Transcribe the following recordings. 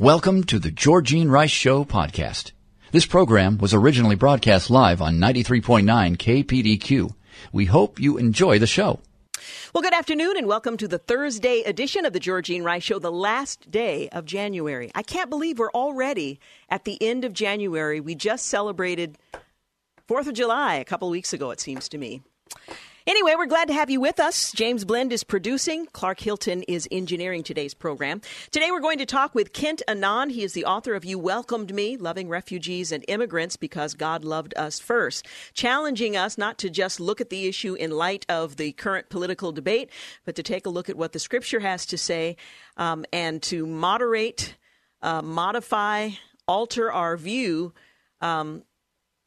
Welcome to the Georgene Rice Show podcast. This program was originally broadcast live on 93.9 KPDQ. We hope you enjoy the show. Well, good afternoon and welcome to the Thursday edition of the Georgene Rice Show, the last day of January. I can't believe we're already at the end of January. We just celebrated 4th of July a couple weeks ago, it seems to me. Anyway, we're glad to have you with us. James Blend is producing. Clark Hilton is engineering today's program. Today we're going to talk with Kent Annan. He is the author of You Welcomed Me, Loving Refugees and Immigrants Because God Loved Us First, challenging us not to just look at the issue in light of the current political debate, but to take a look at what the scripture has to say um, and to moderate, uh, modify, alter our view um,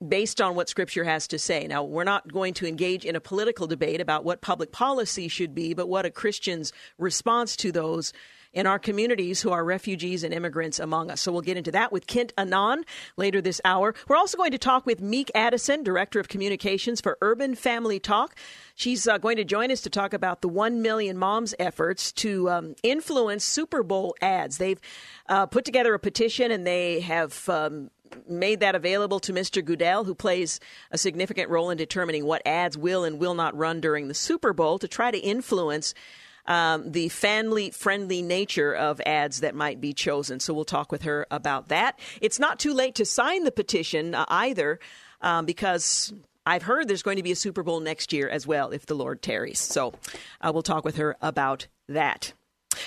based on what Scripture has to say. Now, we're not going to engage in a political debate about what public policy should be, but what a Christian's response to those in our communities who are refugees and immigrants among us. So we'll get into that with Kent Annan later this hour. We're also going to talk with Meeke Addison, Director of Communications for Urban Family Talk. She's uh, going to join us to talk about the 1 Million Moms efforts to um, influence Super Bowl ads. They've uh, put together a petition and they have um, made that available to Mr. Goodell, who plays a significant role in determining what ads will and will not run during the Super Bowl to try to influence um, the family friendly nature of ads that might be chosen. So we'll talk with her about that. It's not too late to sign the petition uh, either, um, because I've heard there's going to be a Super Bowl next year as well if the Lord tarries. So uh, we'll talk with her about that.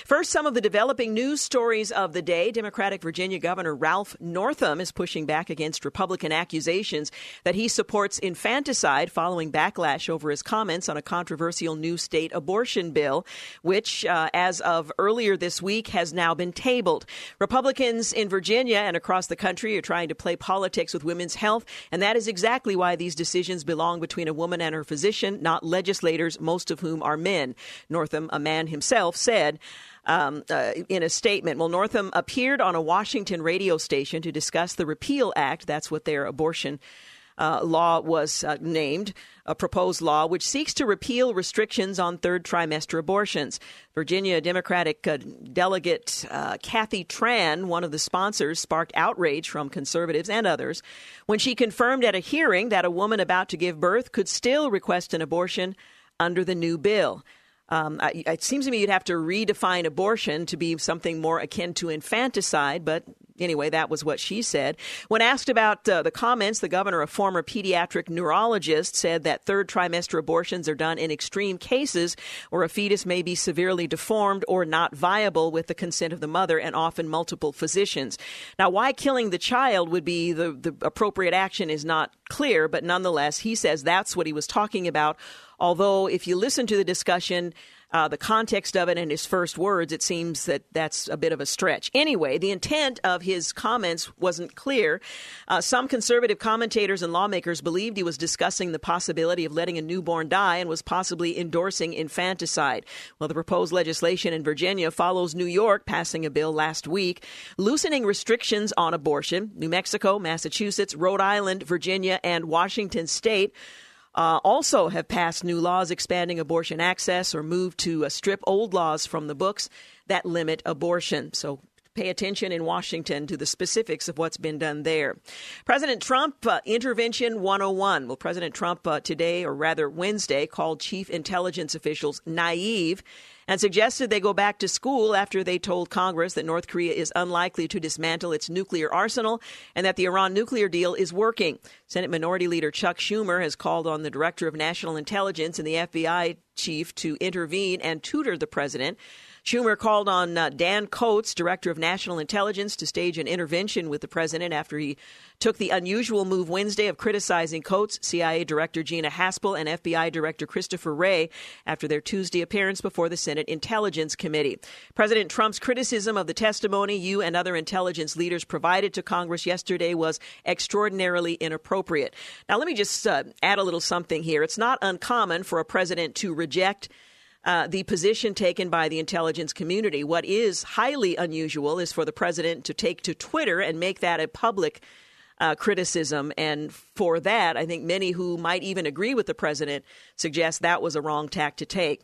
First, some of the developing news stories of the day. Democratic Virginia Governor Ralph Northam is pushing back against Republican accusations that he supports infanticide following backlash over his comments on a controversial new state abortion bill, which, uh, as of earlier this week, has now been tabled. Republicans in Virginia and across the country are trying to play politics with women's health, and that is exactly why these decisions belong between a woman and her physician, not legislators, most of whom are men. Northam, a man himself, said, um, uh, in a statement. Well, Northam appeared on a Washington radio station to discuss the Repeal Act. That's what their abortion. Uh, law was uh, named, a proposed law which seeks to repeal restrictions on third trimester abortions. Virginia Democratic uh, delegate uh, Kathy Tran, one of the sponsors, sparked outrage from conservatives and others when she confirmed at a hearing that a woman about to give birth could still request an abortion under the new bill. Um, it seems to me you'd have to redefine abortion to be something more akin to infanticide, but anyway, that was what she said. When asked about uh, the comments, the governor, a former pediatric neurologist, said that third trimester abortions are done in extreme cases where a fetus may be severely deformed or not viable with the consent of the mother and often multiple physicians. Now, why killing the child would be the, the appropriate action is not clear, but nonetheless, he says that's what he was talking about Although, if you listen to the discussion, uh, the context of it and his first words, it seems that that's a bit of a stretch. Anyway, the intent of his comments wasn't clear. Uh, some conservative commentators and lawmakers believed he was discussing the possibility of letting a newborn die and was possibly endorsing infanticide. Well, the proposed legislation in Virginia follows New York passing a bill last week loosening restrictions on abortion. New Mexico, Massachusetts, Rhode Island, Virginia, and Washington state uh, also have passed new laws expanding abortion access or moved to uh, strip old laws from the books that limit abortion. So pay attention in Washington to the specifics of what's been done there. President Trump, uh, Intervention 101. Well, President Trump uh, today, or rather Wednesday, called chief intelligence officials naive and suggested they go back to school after they told Congress that North Korea is unlikely to dismantle its nuclear arsenal and that the Iran nuclear deal is working. Senate Minority Leader Chuck Schumer has called on the Director of National Intelligence and the FBI chief to intervene and tutor the president. Schumer called on uh, Dan Coats, director of national intelligence, to stage an intervention with the president after he took the unusual move Wednesday of criticizing Coats, CIA Director Gina Haspel, and FBI Director Christopher Wray after their Tuesday appearance before the Senate Intelligence Committee. President Trump's criticism of the testimony you and other intelligence leaders provided to Congress yesterday was extraordinarily inappropriate. Now, let me just uh, add a little something here. It's not uncommon for a president to reject. Uh, the position taken by the intelligence community. What is highly unusual is for the president to take to Twitter and make that a public uh, criticism. And for that, I think many who might even agree with the president suggest that was a wrong tack to take.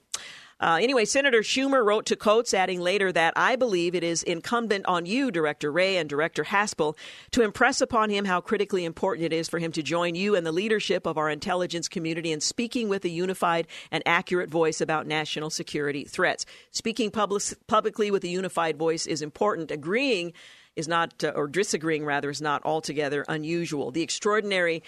Uh, anyway, Senator Schumer wrote to Coats, adding later that I believe it is incumbent on you, Director Wray and Director Haspel, to impress upon him how critically important it is for him to join you and the leadership of our intelligence community in speaking with a unified and accurate voice about national security threats. Speaking public- publicly with a unified voice is important. Agreeing is not, uh, or disagreeing rather, is not altogether unusual. The extraordinary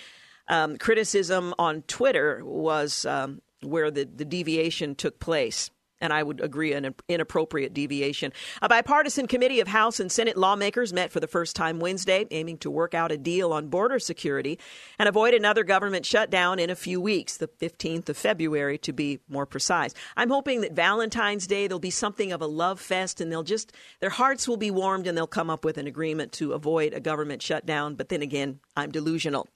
um, criticism on Twitter was um, where the, the deviation took place and I would agree an inappropriate deviation. A bipartisan committee of House and Senate lawmakers met for the first time Wednesday, aiming to work out a deal on border security and avoid another government shutdown in a few weeks, the 15th of February to be more precise. I'm hoping that Valentine's Day there'll be something of a love fest and they'll just their hearts will be warmed and they'll come up with an agreement to avoid a government shutdown, but then again, I'm delusional.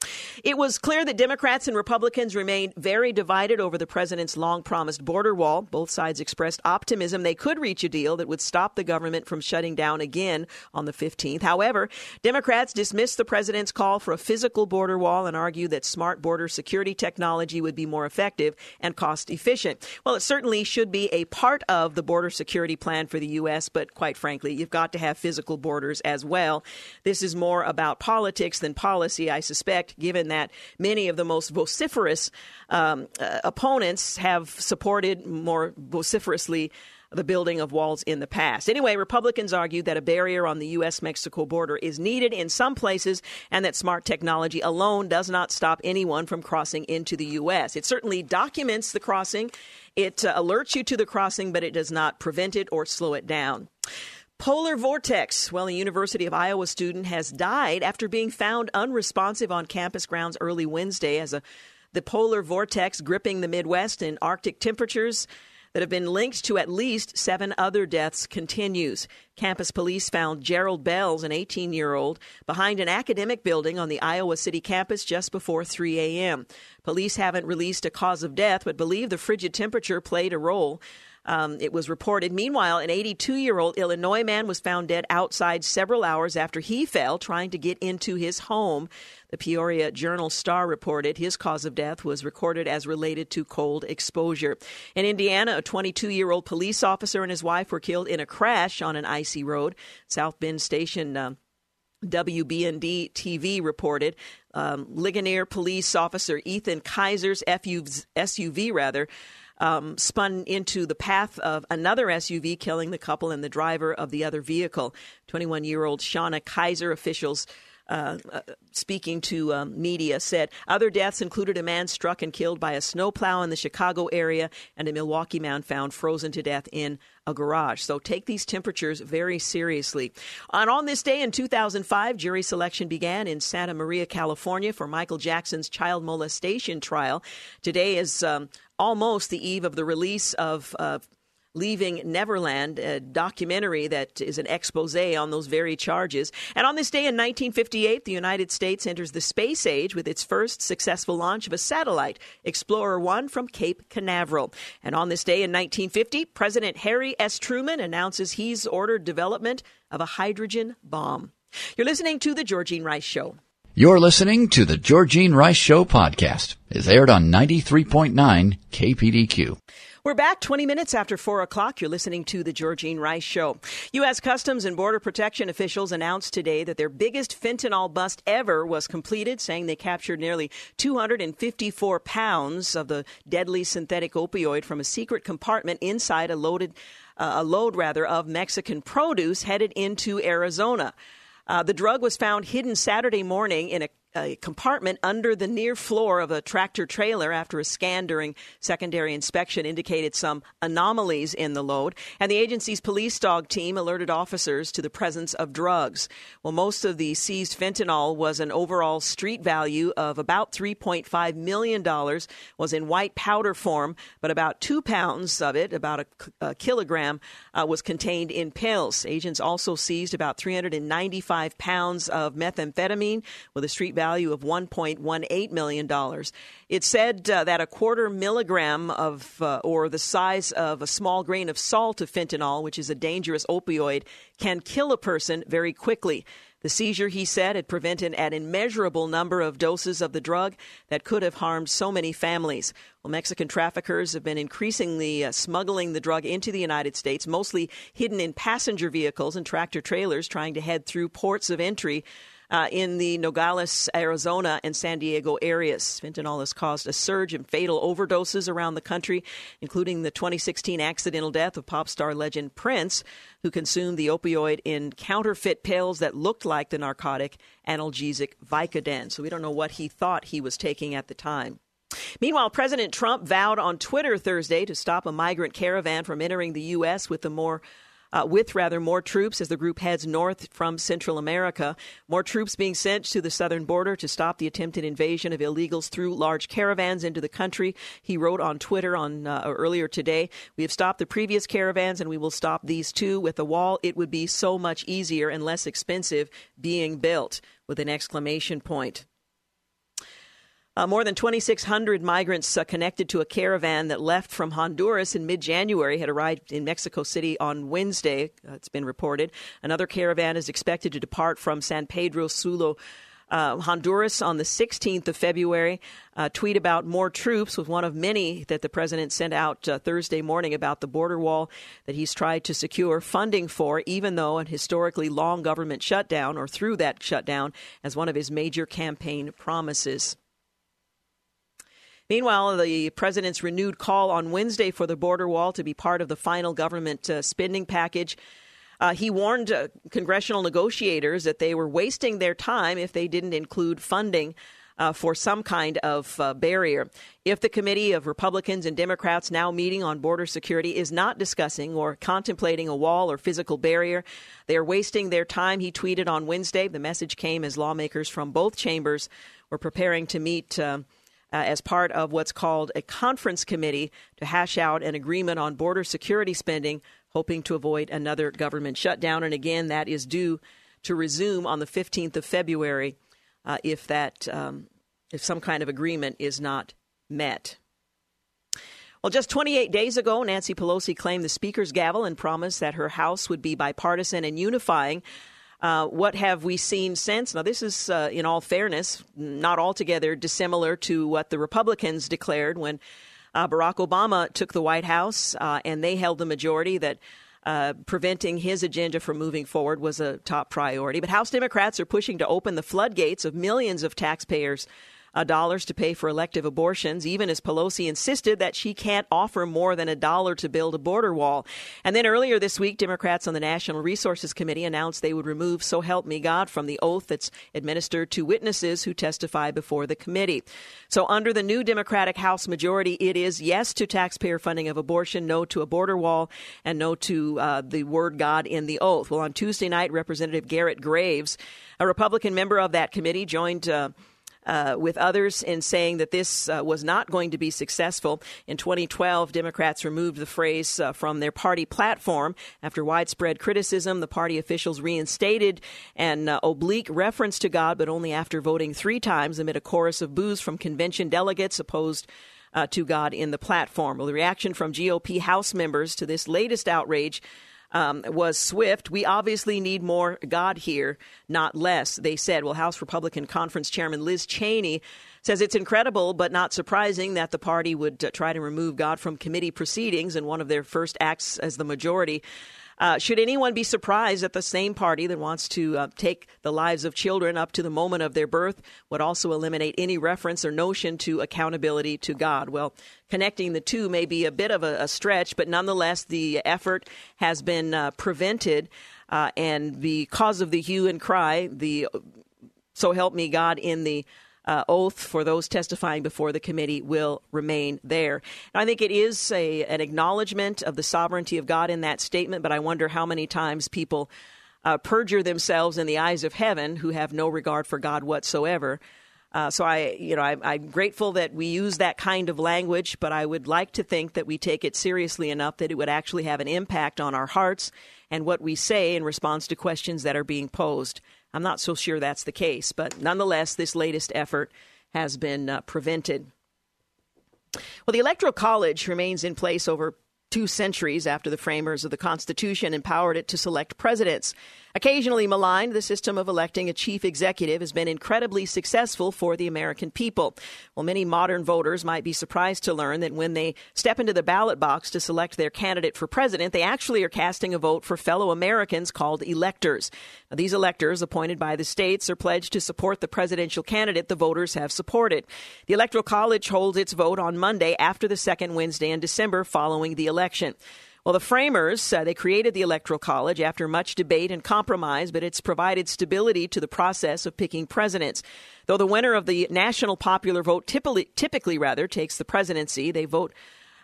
It was clear that Democrats and Republicans remained very divided over the president's long promised border wall. Both sides expressed optimism they could reach a deal that would stop the government from shutting down again on the 15th. However, Democrats dismissed the president's call for a physical border wall and argued that smart border security technology would be more effective and cost efficient. Well, it certainly should be a part of the border security plan for the U.S., but quite frankly, you've got to have physical borders as well. This is more about politics than policy, I suspect, given that many of the most vociferous um, uh, opponents have supported more vociferously the building of walls in the past. Anyway, Republicans argued that a barrier on the U.S. Mexico border is needed in some places and that smart technology alone does not stop anyone from crossing into the U.S. It certainly documents the crossing, it uh, alerts you to the crossing, but it does not prevent it or slow it down. Polar vortex. Well, a University of Iowa student has died after being found unresponsive on campus grounds early Wednesday as a the polar vortex gripping the Midwest and Arctic temperatures that have been linked to at least seven other deaths continues. Campus police found Gerald Belz, an 18 year old, behind an academic building on the Iowa City campus just before 3 a.m. Police haven't released a cause of death, but believe the frigid temperature played a role. Um, it was reported. Meanwhile, an 82 year old Illinois man was found dead outside several hours after he fell trying to get into his home. The Peoria Journal Star reported his cause of death was recorded as related to cold exposure. In Indiana, a 22 year old police officer and his wife were killed in a crash on an icy road. South Bend Station. Uh, WBND TV reported um, Ligonier police officer Ethan Kaiser's SUV rather um, spun into the path of another SUV, killing the couple and the driver of the other vehicle. 21 year old Shauna Kaiser officials. Uh, uh, speaking to um, media, said other deaths included a man struck and killed by a snowplow in the Chicago area and a Milwaukee man found frozen to death in a garage. So take these temperatures very seriously. And on this day in 2005, jury selection began in Santa Maria, California for Michael Jackson's child molestation trial. Today is um, almost the eve of the release of uh, Leaving Neverland, a documentary that is an expose on those very charges. And on this day in 1958, the United States enters the space age with its first successful launch of a satellite, Explorer 1 from Cape Canaveral. And on this day in 1950, President Harry S. Truman announces he's ordered development of a hydrogen bomb. You're listening to The Georgene Rice Show. You're listening to the Georgene Rice Show podcast. It's aired on 93.9 KPDQ. We're back 20 minutes after 4 o'clock. You're listening to the Georgene Rice Show. U.S. Customs and Border Protection officials announced today that their biggest fentanyl bust ever was completed, saying they captured nearly 254 pounds of the deadly synthetic opioid from a secret compartment inside a loaded, uh, a load rather, of Mexican produce headed into Arizona. Uh, the drug was found hidden Saturday morning in a a compartment under the near floor of a tractor trailer after a scan during secondary inspection indicated some anomalies in the load. And the agency's police dog team alerted officers to the presence of drugs. Well, most of the seized fentanyl was an overall street value of about $3.5 million, was in white powder form, but about two pounds of it, about a, a kilogram, uh, was contained in pills. Agents also seized about 395 pounds of methamphetamine with a street value of $1.18 million. It said uh, that a quarter milligram of, uh, or the size of a small grain of salt of fentanyl, which is a dangerous opioid, can kill a person very quickly. The seizure, he said, had prevented an immeasurable number of doses of the drug that could have harmed so many families. Well, Mexican traffickers have been increasingly uh, smuggling the drug into the United States, mostly hidden in passenger vehicles and tractor trailers, trying to head through ports of entry uh, in the Nogales, Arizona, and San Diego areas. Fentanyl has caused a surge in fatal overdoses around the country, including the 2016 accidental death of pop star legend Prince, who consumed the opioid in counterfeit pills that looked like the narcotic analgesic Vicodin. So we don't know what he thought he was taking at the time. Meanwhile, President Trump vowed on Twitter Thursday to stop a migrant caravan from entering the U.S. with the more uh, with rather more troops as the group heads north from Central America. More troops being sent to the southern border to stop the attempted invasion of illegals through large caravans into the country. He wrote on Twitter on uh, earlier today, "We have stopped the previous caravans and we will stop these too. With a wall, it would be so much easier and less expensive being built." With an exclamation point. Uh, more than 2,600 migrants uh, connected to a caravan that left from Honduras in mid January had arrived in Mexico City on Wednesday, uh, it's been reported. Another caravan is expected to depart from San Pedro Sula. Uh, Honduras on the 16th of February. A tweet about more troops was one of many that the president sent out uh, Thursday morning about the border wall that he's tried to secure funding for, even though an historically long government shutdown or through that shutdown as one of his major campaign promises. Meanwhile, the president's renewed call on Wednesday for the border wall to be part of the final government uh, spending package. Uh, he warned uh, congressional negotiators that they were wasting their time if they didn't include funding uh, for some kind of uh, barrier. If the committee of Republicans and Democrats now meeting on border security is not discussing or contemplating a wall or physical barrier, they are wasting their time, he tweeted on Wednesday. The message came as lawmakers from both chambers were preparing to meet. Uh, uh, as part of what's called a conference committee to hash out an agreement on border security spending, hoping to avoid another government shutdown. And again, that is due to resume on the 15th of February uh, if that um, if some kind of agreement is not met. Well, just 28 days ago, Nancy Pelosi claimed the Speaker's gavel and promised that her House would be bipartisan and unifying. Uh, what have we seen since? Now, this is, uh, in all fairness, not altogether dissimilar to what the Republicans declared when uh, Barack Obama took the White House uh, and they held the majority that. Uh, preventing his agenda from moving forward was a top priority. But House Democrats are pushing to open the floodgates of millions of taxpayers' uh, dollars to pay for elective abortions, even as Pelosi insisted that she can't offer more than a dollar to build a border wall. And then earlier this week, Democrats on the National Resources Committee announced they would remove So Help Me God from the oath that's administered to witnesses who testify before the committee. So, under the new Democratic House majority, it is yes to taxpayer funding of abortion, no to a border wall, and no to uh, the word God in the oath. Well, on Tuesday night, Representative Garret Graves, a Republican member of that committee, joined. Uh, uh, with others in saying that this uh, was not going to be successful. In 2012, Democrats removed the phrase uh, from their party platform after widespread criticism. The party officials reinstated an uh, oblique reference to God, but only after voting three times amid a chorus of boos from convention delegates opposed. Uh, to God in the platform. Well, the reaction from GOP House members to this latest outrage um, was swift. We obviously need more God here, not less, they said. Well, House Republican Conference Chairman Liz Cheney says it's incredible but not surprising that the party would uh, try to remove God from committee proceedings and one of their first acts as the majority. Uh, should anyone be surprised that the same party that wants to uh, take the lives of children up to the moment of their birth would also eliminate any reference or notion to accountability to God? Well, connecting the two may be a bit of a, a stretch, but nonetheless, the effort has been uh, prevented. Uh, and the because of the hue and cry, the So help me God in the uh, oath for those testifying before the committee will remain there. And I think it is a, an acknowledgement of the sovereignty of God in that statement, but I wonder how many times people uh, perjure themselves in the eyes of heaven who have no regard for God whatsoever. Uh, so I, you know, I, I'm grateful that we use that kind of language, but I would like to think that we take it seriously enough that it would actually have an impact on our hearts and what we say in response to questions that are being posed. I'm not so sure that's the case, but nonetheless, this latest effort has been uh, prevented. Well, the Electoral College remains in place over two centuries after the framers of the Constitution empowered it to select presidents. Occasionally maligned, the system of electing a chief executive has been incredibly successful for the American people. While many modern voters might be surprised to learn that when they step into the ballot box to select their candidate for president, they actually are casting a vote for fellow Americans called electors. Now, these electors, appointed by the states, are pledged to support the presidential candidate the voters have supported. The Electoral College holds its vote on Monday after the second Wednesday in December following the election. Well, the framers, uh, they created the Electoral College after much debate and compromise, but it's provided stability to the process of picking presidents. Though the winner of the national popular vote typically, typically rather takes the presidency, they vote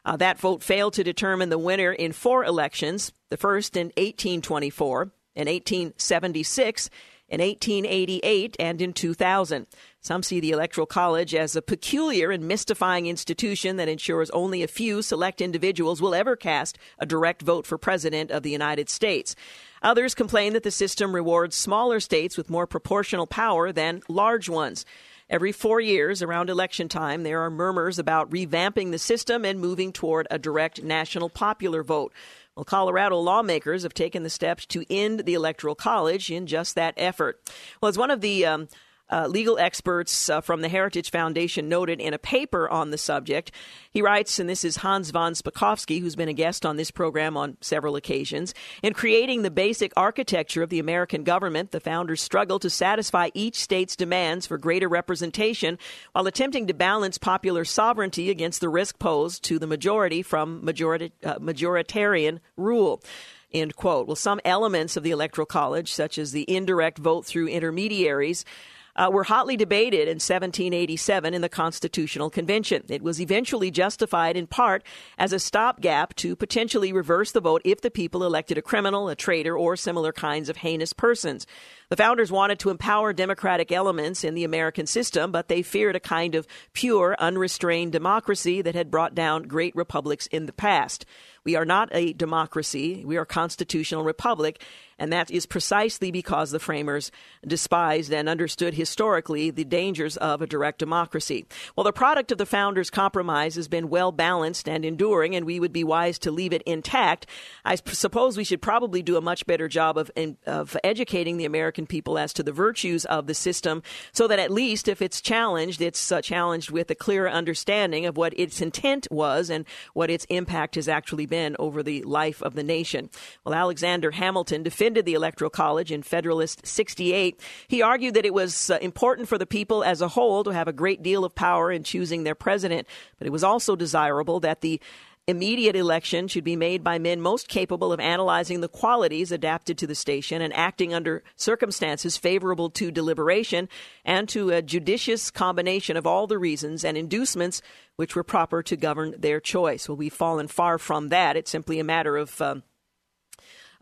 uh, that vote failed to determine the winner in four elections, the first in 1824, in 1876, in 1888, and in 2000. Some see the Electoral College as a peculiar and mystifying institution that ensures only a few select individuals will ever cast a direct vote for President of the United States. Others complain that the system rewards smaller states with more proportional power than large ones. Every four years, around election time, there are murmurs about revamping the system and moving toward a direct national popular vote. Well, Colorado lawmakers have taken the steps to end the Electoral College in just that effort. Well, as one of the um, uh, legal experts uh, from the Heritage Foundation noted in a paper on the subject. He writes, and this is Hans von Spakovsky, who's been a guest on this program on several occasions. In creating the basic architecture of the American government, the founders struggled to satisfy each state's demands for greater representation while attempting to balance popular sovereignty against the risk posed to the majority from uh, majoritarian rule. End quote. Well, some elements of the Electoral College, such as the indirect vote through intermediaries, uh, were hotly debated in 1787 in the Constitutional Convention. It was eventually justified in part as a stopgap to potentially reverse the vote if the people elected a criminal, a traitor, or similar kinds of heinous persons. The founders wanted to empower democratic elements in the American system, but they feared a kind of pure, unrestrained democracy that had brought down great republics in the past. We are not a democracy. We are a constitutional republic. And that is precisely because the framers despised and understood historically the dangers of a direct democracy. Well, the product of the founders' compromise has been well balanced and enduring, and we would be wise to leave it intact. I suppose we should probably do a much better job of, of educating the American people as to the virtues of the system so that at least if it's challenged, it's uh, challenged with a clear understanding of what its intent was and what its impact has actually been over the life of the nation. Well, Alexander Hamilton defended defended the Electoral College in Federalist 68. He argued that it was uh, important for the people as a whole to have a great deal of power in choosing their president, but it was also desirable that the immediate election should be made by men most capable of analyzing the qualities adapted to the station and acting under circumstances favorable to deliberation and to a judicious combination of all the reasons and inducements which were proper to govern their choice. Well, we've fallen far from that. It's simply a matter of. Um,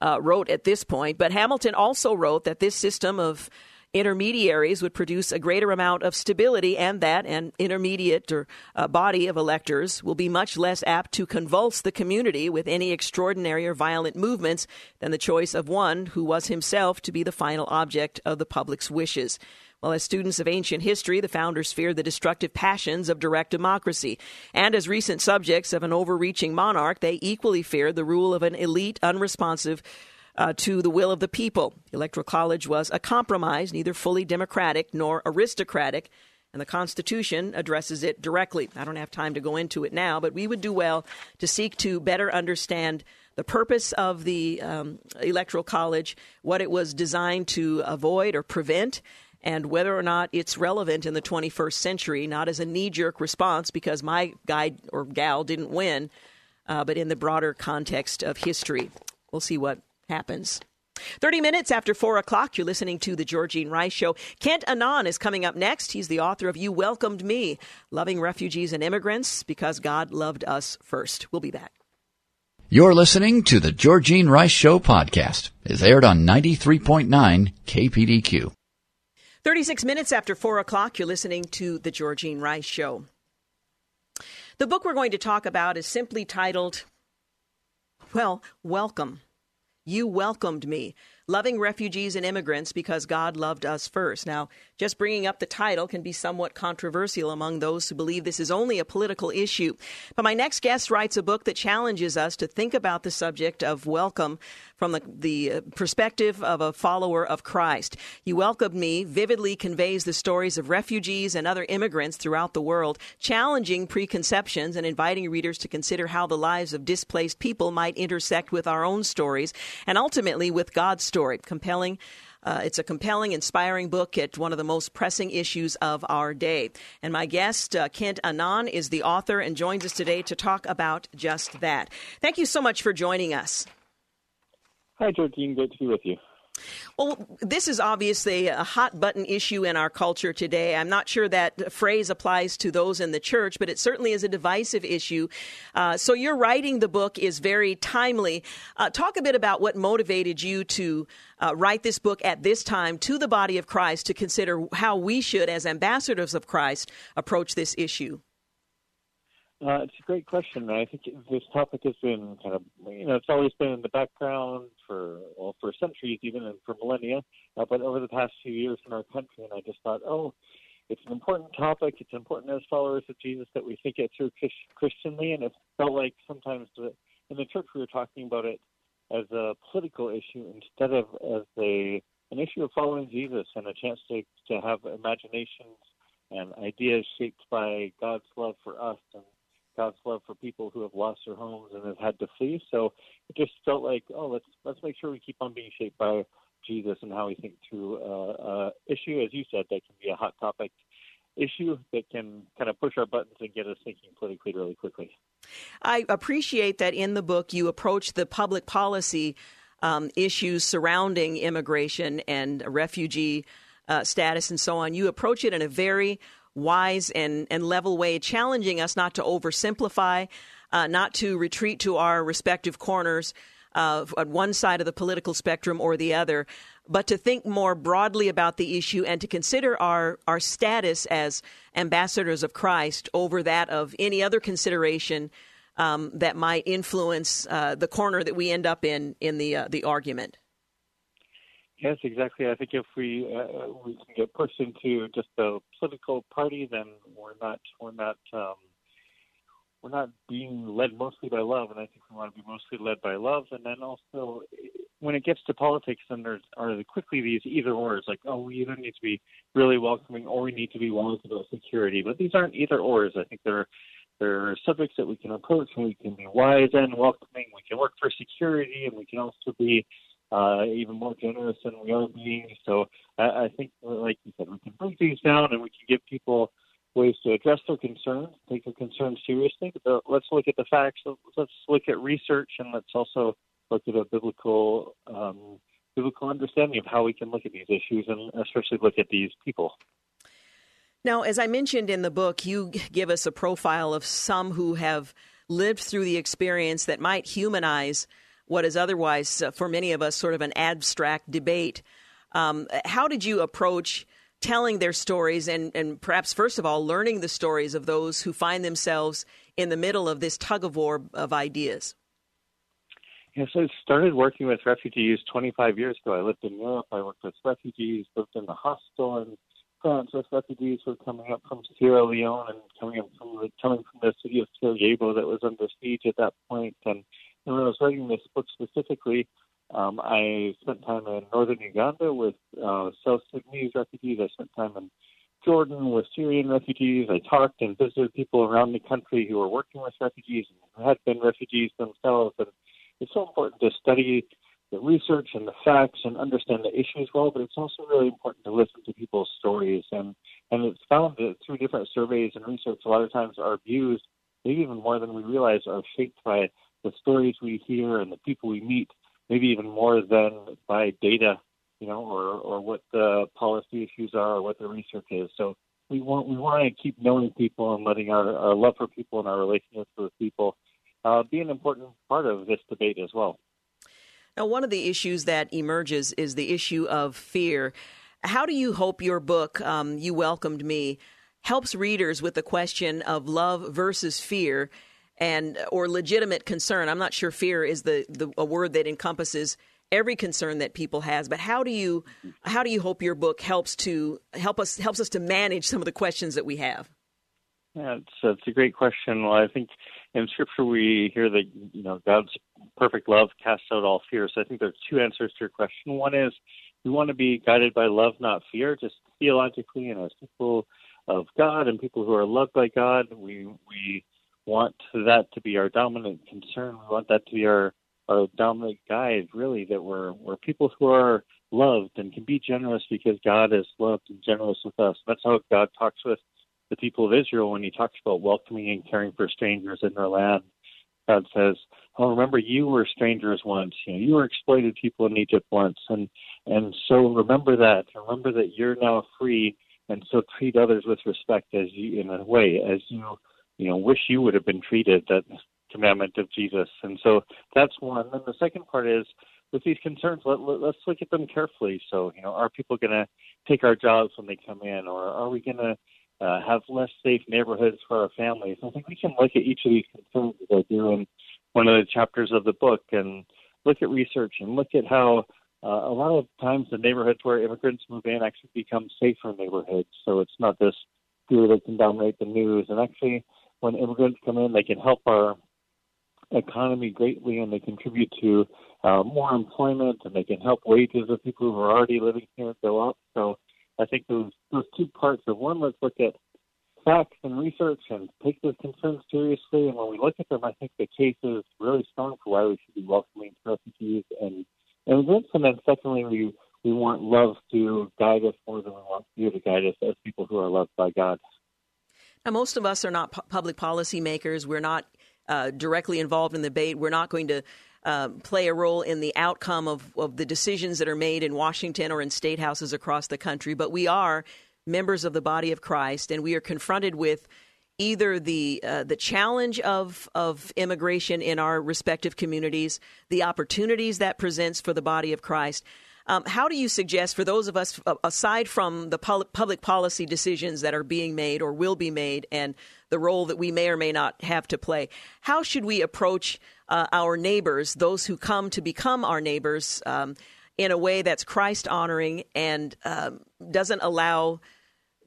uh, wrote at this point. But Hamilton also wrote that this system of intermediaries would produce a greater amount of stability and that an intermediate or uh, body of electors will be much less apt to convulse the community with any extraordinary or violent movements than the choice of one who was himself to be the final object of the public's wishes. Well, as students of ancient history, the founders feared the destructive passions of direct democracy. And as recent subjects of an overreaching monarch, they equally feared the rule of an elite, unresponsive uh, to the will of the people. The Electoral College was a compromise, neither fully democratic nor aristocratic, and the Constitution addresses it directly. I don't have time to go into it now, but we would do well to seek to better understand the purpose of the um, Electoral College, what it was designed to avoid or prevent, and whether or not it's relevant in the 21st century, not as a knee jerk response because my guy or gal didn't win, uh, but in the broader context of history. We'll see what happens. 30 minutes after 4 o'clock, you're listening to The Georgene Rice Show. Kent Annan is coming up next. He's the author of You Welcomed Me Loving Refugees and Immigrants Because God Loved Us First. We'll be back. You're listening to The Georgene Rice Show podcast. It's aired on 93.9 KPDQ. 36 minutes after 4 o'clock, you're listening to The Georgene Rice Show. The book we're going to talk about is simply titled, well, Welcome. You welcomed me loving refugees and immigrants because God loved us first. Now, just bringing up the title can be somewhat controversial among those who believe this is only a political issue. But my next guest writes a book that challenges us to think about the subject of welcome from the, the perspective of a follower of Christ. You Welcomed Me vividly conveys the stories of refugees and other immigrants throughout the world, challenging preconceptions and inviting readers to consider how the lives of displaced people might intersect with our own stories and ultimately with God's story. Compelling. Uh, it's a compelling, inspiring book at one of the most pressing issues of our day. And my guest, uh, Kent Annan, is the author and joins us today to talk about just that. Thank you so much for joining us. Hi, Georgene. Great to be with you. Well, this is obviously a hot button issue in our culture today. I'm not sure that phrase applies to those in the church, but it certainly is a divisive issue. Uh, so, your writing the book is very timely. Uh, talk a bit about what motivated you to uh, write this book at this time to the body of Christ to consider how we should, as ambassadors of Christ, approach this issue. Uh, it's a great question. I think this topic has been kind of, you know, it's always been in the background for, well, for centuries, even and for millennia. Uh, but over the past few years in our country, and I just thought, oh, it's an important topic. It's important as followers of Jesus that we think it through Christianly. And it felt like sometimes the, in the church we were talking about it as a political issue instead of as a an issue of following Jesus and a chance to to have imaginations and ideas shaped by God's love for us and God's love for people who have lost their homes and have had to flee. So it just felt like, oh, let's let's make sure we keep on being shaped by Jesus and how we think through uh, uh, issue, as you said, that can be a hot topic issue that can kind of push our buttons and get us thinking politically really quickly. I appreciate that in the book you approach the public policy um, issues surrounding immigration and refugee uh, status and so on. You approach it in a very wise and, and level way, challenging us not to oversimplify, uh, not to retreat to our respective corners uh, at one side of the political spectrum or the other, but to think more broadly about the issue and to consider our, our status as ambassadors of Christ over that of any other consideration um, that might influence uh, the corner that we end up in in the uh, the argument. Yes, exactly. I think if we uh, we can get pushed into just a political party, then we're not we're not um, we're not being led mostly by love, and I think we want to be mostly led by love. And then also, when it gets to politics, then there's are quickly these either ors, like oh, we either need to be really welcoming or we need to be wise about security. But these aren't either ors. I think they're they're subjects that we can approach, and we can be wise and welcoming. We can work for security, and we can also be uh, even more generous than we are being. So I, I think, like you said, we can break these down and we can give people ways to address their concerns, take their concerns seriously. But let's look at the facts. Let's look at research, and let's also look at a biblical um, biblical understanding of how we can look at these issues, and especially look at these people. Now, as I mentioned in the book, you give us a profile of some who have lived through the experience that might humanize what is otherwise, uh, for many of us, sort of an abstract debate. Um, how did you approach telling their stories and, and perhaps, first of all, learning the stories of those who find themselves in the middle of this tug of war of ideas? Yes, I started working with refugees 25 years ago. I lived in Europe. I worked with refugees, lived in the hostel in France with refugees who were coming up from Sierra Leone and coming up from the, coming from the city of Sarajevo that was under siege at that point. And and when I was writing this book specifically, um, I spent time in northern Uganda with uh, South Sudanese refugees. I spent time in Jordan with Syrian refugees. I talked and visited people around the country who were working with refugees and who had been refugees themselves. And it's so important to study the research and the facts and understand the issues well, but it's also really important to listen to people's stories. And, and it's found that through different surveys and research, a lot of times our views, maybe even more than we realize, are shaped by the stories we hear and the people we meet maybe even more than by data, you know, or or what the policy issues are or what the research is. So we want we want to keep knowing people and letting our, our love for people and our relationships with people uh, be an important part of this debate as well. Now, one of the issues that emerges is the issue of fear. How do you hope your book, um, You Welcomed Me, helps readers with the question of love versus fear and uh, or legitimate concern? I'm not sure fear is the, the a word that encompasses every concern that people has, but how do you how do you hope your book helps to help us helps us to manage some of the questions that we have? Yeah, it's, it's a great question. Well, I think in Scripture we hear that you know God's perfect love casts out all fear. So I think there's two answers to your question. One is we want to be guided by love, not fear, just theologically and as people of God and people who are loved by God. We we want that to be our dominant concern. We want that to be our our dominant guide, really, that we're we're people who are loved and can be generous because God is loved and generous with us. That's how God talks with the people of Israel when he talks about welcoming and caring for strangers in their land. God says, "Oh, remember you were strangers once. You know, you were exploited people in Egypt once, and and so remember that. Remember that you're now free, and so treat others with respect as you, in a way, as you, you know, wish you would have been treated. That commandment of Jesus. And so that's one. And the second part is with these concerns, let, let, let's look at them carefully. So, you know, are people going to take our jobs when they come in, or are we going to uh, have less safe neighborhoods for our families. I think we can look at each of these concerns as I do in one of the chapters of the book and look at research and look at how uh, a lot of times the neighborhoods where immigrants move in actually become safer neighborhoods. So it's not this fear that can dominate the news. And actually, when immigrants come in, they can help our economy greatly and they contribute to uh, more employment and they can help wages of people who are already living here go up. So I think those those two parts of one, let's look at facts and research and take those concerns seriously. And when we look at them, I think the case is really strong for why we should be welcoming refugees and immigrants. And then secondly, we we want love to guide us more than we want you to guide us as people who are loved by God. Now, most of us are not pu- public policy makers. We're not uh, directly involved in the debate. We're not going to uh, play a role in the outcome of, of the decisions that are made in Washington or in state houses across the country, but we are members of the body of Christ, and we are confronted with either the uh, the challenge of of immigration in our respective communities, the opportunities that presents for the body of Christ. Um, how do you suggest for those of us, aside from the public policy decisions that are being made or will be made, and the role that we may or may not have to play. How should we approach uh, our neighbors, those who come to become our neighbors, um, in a way that's Christ honoring and um, doesn't allow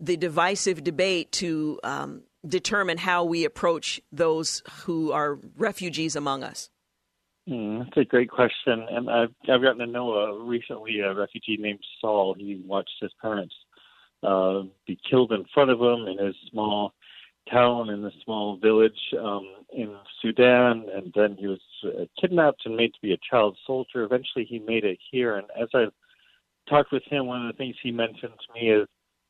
the divisive debate to um, determine how we approach those who are refugees among us? Mm, that's a great question, and I've I've gotten to know a, recently a refugee named Saul. He watched his parents uh, be killed in front of him in his small town in a small village um, in Sudan, and then he was uh, kidnapped and made to be a child soldier. Eventually, he made it here, and as I've talked with him, one of the things he mentioned to me is,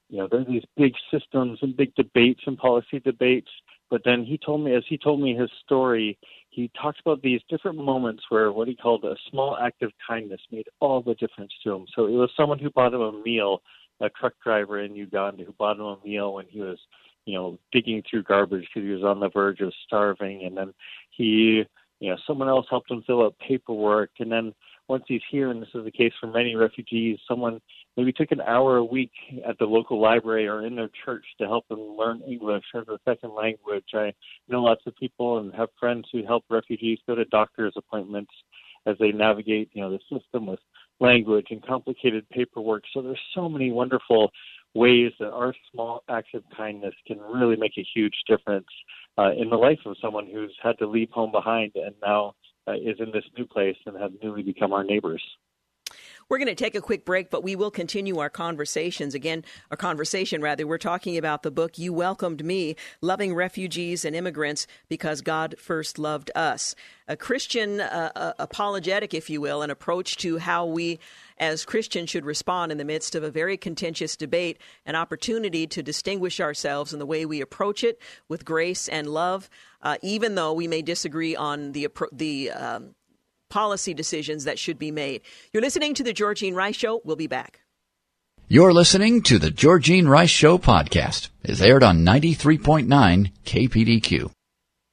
you know, there's these big systems and big debates and policy debates. But then he told me, as he told me his story, he talks about these different moments where what he called a small act of kindness made all the difference to him. So it was someone who bought him a meal, a truck driver in Uganda who bought him a meal when he was you know, digging through garbage because he was on the verge of starving. And then he, you know, someone else helped him fill out paperwork. And then once he's here, and this is the case for many refugees, someone maybe took an hour a week at the local library or in their church to help them learn English as a second language. I know lots of people and have friends who help refugees go to doctor's appointments as they navigate, you know, the system with language and complicated paperwork. So there's so many wonderful ways that our small acts of kindness can really make a huge difference uh, in the life of someone who's had to leave home behind and now uh, is in this new place and have newly become our neighbors. We're going to take a quick break, but we will continue our conversations. Again, our conversation, rather. We're talking about the book You Welcomed Me Loving Refugees and Immigrants Because God First Loved Us. A Christian uh, uh, apologetic, if you will, an approach to how we as Christians should respond in the midst of a very contentious debate, an opportunity to distinguish ourselves in the way we approach it with grace and love, uh, even though we may disagree on the, the um, policy decisions that should be made. You're listening to the Georgene Rice Show. We'll be back. You're listening to the Georgene Rice Show podcast. It's aired on 93.9 KPDQ.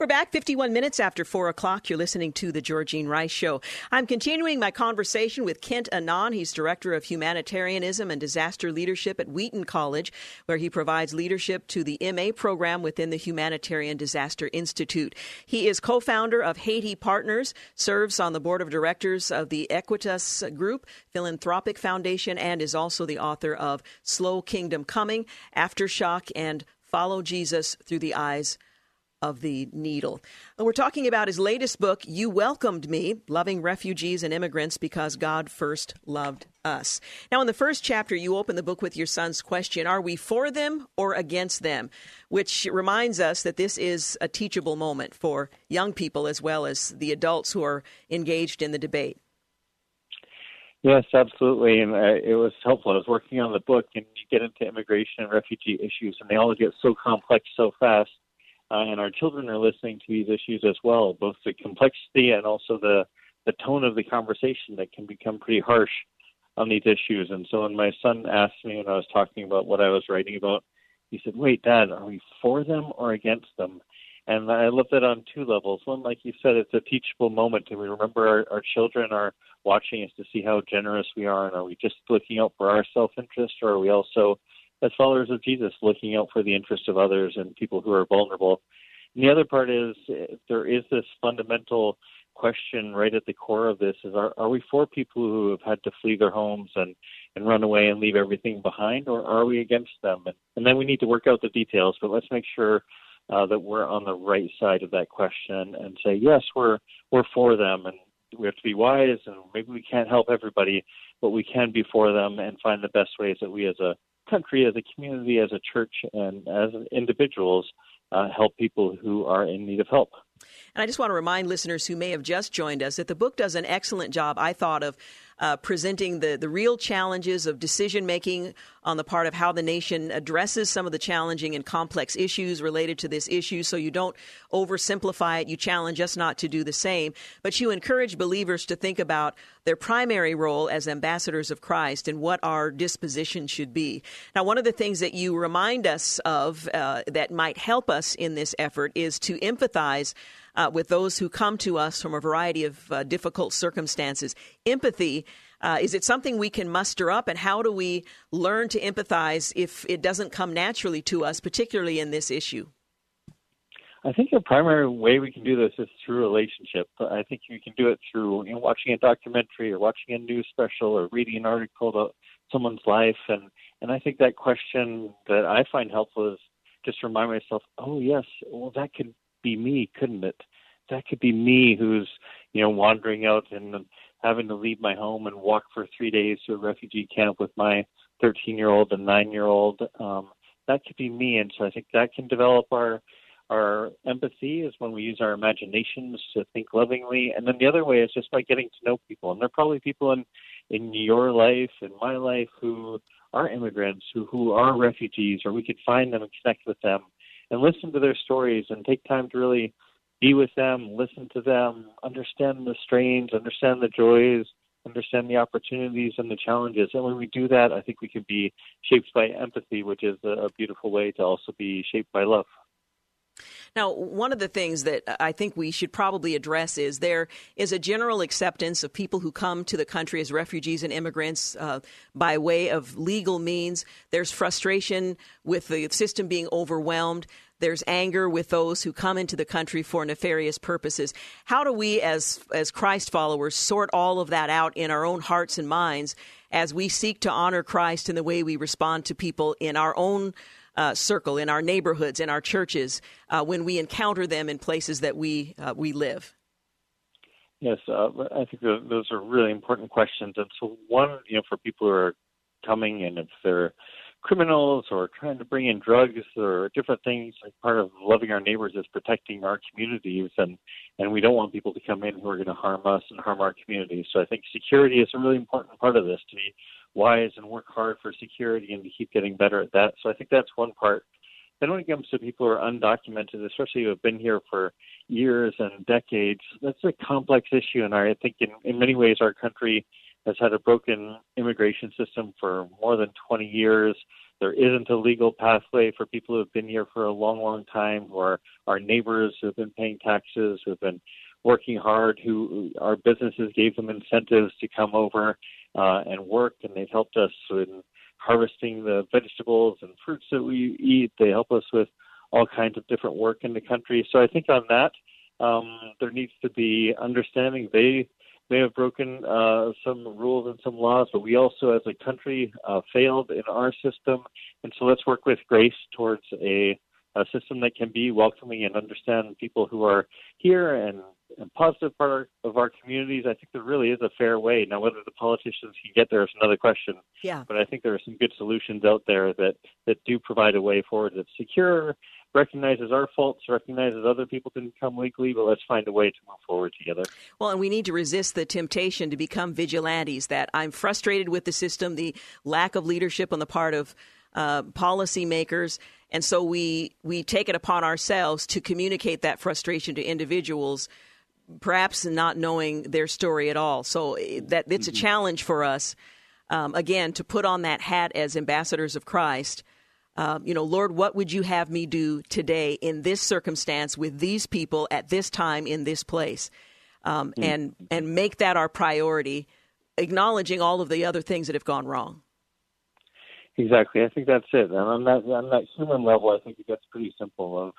We're back 51 minutes after 4 o'clock. You're listening to the Georgene Rice Show. I'm continuing my conversation with Kent Annan. He's Director of Humanitarianism and Disaster Leadership at Wheaton College, where he provides leadership to the MA program within the Humanitarian Disaster Institute. He is co founder of Haiti Partners, serves on the board of directors of the Equitas Group Philanthropic Foundation, and is also the author of Slow Kingdom Coming, Aftershock, and Follow Jesus Through the Eyes of the needle. We're talking about his latest book, You Welcomed Me Loving Refugees and Immigrants Because God First Loved Us. Now, in the first chapter, you open the book with your son's question Are we for them or against them? Which reminds us that this is a teachable moment for young people as well as the adults who are engaged in the debate. Yes, absolutely, and uh, it was helpful. I was working on the book, and you get into immigration and refugee issues, and they all get so complex so fast uh, and our children are listening to these issues as well, both the complexity and also the the tone of the conversation that can become pretty harsh on these issues. And so when my son asked me when I was talking about what I was writing about, he said, "Wait, Dad, are we for them or against them?" And I looked at it on two levels. One, like you said, it's a teachable moment, and we remember our, our children are watching us to see how generous we are, and are we just looking out for our self-interest, or are we also as followers of Jesus, looking out for the interests of others and people who are vulnerable. And the other part is there is this fundamental question right at the core of this is are, are we for people who have had to flee their homes and, and run away and leave everything behind or are we against them and, and then we need to work out the details but let's make sure uh, that we're on the right side of that question and say yes we're we're for them and we have to be wise and maybe we can't help everybody but we can be for them and find the best ways that we as a country, as a community, as a church, and as individuals uh, help people who are in need of help. And I just want to remind listeners who may have just joined us that the book does an excellent job, I thought, of uh, presenting the, the real challenges of decision making on the part of how the nation addresses some of the challenging and complex issues related to this issue. So you don't oversimplify it. You challenge us not to do the same, but you encourage believers to think about their primary role as ambassadors of Christ and what our disposition should be. Now, one of the things that you remind us of uh, that might help us in this effort is to empathize uh, with those who come to us from a variety of uh, difficult circumstances. Empathy. Uh, is it something we can muster up, and how do we learn to empathize if it doesn't come naturally to us, particularly in this issue? I think the primary way we can do this is through relationship. I think you can do it through you know, watching a documentary or watching a news special or reading an article about someone's life. And, and I think that question that I find helpful is just remind myself, oh, yes, well, that could be me, couldn't it? That could be me who's, you know, wandering out and having to leave my home and walk for three days to a refugee camp with my 13 year old and nine year old. Um, that could be me. And so I think that can develop our our empathy is when we use our imaginations to think lovingly. And then the other way is just by getting to know people. And there are probably people in, in your life, in my life, who are immigrants, who, who are refugees, or we could find them and connect with them and listen to their stories and take time to really be with them, listen to them, understand the strains, understand the joys, understand the opportunities and the challenges. And when we do that, I think we can be shaped by empathy, which is a, beautiful way to also be shaped by love. Now, one of the things that I think we should probably address is there is a general acceptance of people who come to the country as refugees and immigrants uh, by way of legal means. There's frustration with the system being overwhelmed. There's anger with those who come into the country for nefarious purposes. How do we, as as Christ followers, sort all of that out in our own hearts and minds as we seek to honor Christ in the way we respond to people in our own uh, circle, in our neighborhoods, in our churches, uh, when we encounter them in places that we uh, we live? Yes, uh, I think those are really important questions. And so, one, you know, for people who are coming and if they're criminals or trying to bring in drugs or different things, like part of loving our neighbors is protecting our communities, and and we don't want people to come in who are going to harm us and harm our communities. So I think security is a really important part of this to be wise and work hard for security and to keep getting better at that. So I think that's one part then when it comes to people who are undocumented, especially who have been here for years and decades, that's a complex issue. And I think in, in many ways our country has had a broken immigration system for more than 20 years. There isn't a legal pathway for people who have been here for a long, long time, who are our neighbors who have been paying taxes, who have been working hard, who our businesses gave them incentives to come over uh, and work, and they've helped us in harvesting the vegetables and fruits that we eat. They help us with all kinds of different work in the country. So I think on that, um, there needs to be understanding. They may have broken uh, some rules and some laws, but we also, as a country, uh, failed in our system. And so let's work with grace towards a, a system that can be welcoming and understand people who are here and, and positive part of our communities. I think there really is a fair way. Now, whether the politicians can get there is another question. Yeah. But I think there are some good solutions out there that, that do provide a way forward that's secure recognizes our faults, recognizes other people didn't come legally, but let's find a way to move forward together. Well, and we need to resist the temptation to become vigilantes. That I'm frustrated with the system, the lack of leadership on the part of uh, policymakers, and so we we take it upon ourselves to communicate that frustration to individuals. Perhaps not knowing their story at all, so eh, that it's mm-hmm. a challenge for us. Um, again, to put on that hat as ambassadors of Christ, um, you know, Lord, what would you have me do today in this circumstance with these people at this time in this place? Um, mm and and make that our priority, acknowledging all of the other things that have gone wrong. Exactly, I think that's it. And on that on that human level, I think it gets pretty simple. Of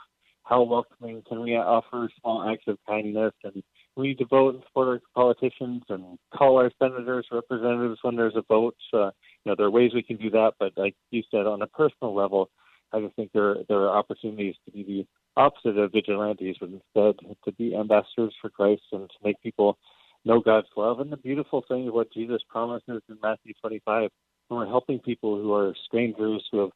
how welcoming can we offer small acts of kindness, and we need to vote and support our politicians and call our senators, representatives when there's a vote. Uh, you know, there are ways we can do that, but like you said, on a personal level, I just think there there are opportunities to be the opposite of vigilantes, but instead to be ambassadors for Christ and to make people know God's love. And the beautiful thing of what Jesus promises in Matthew 25, when we're helping people who are strangers who have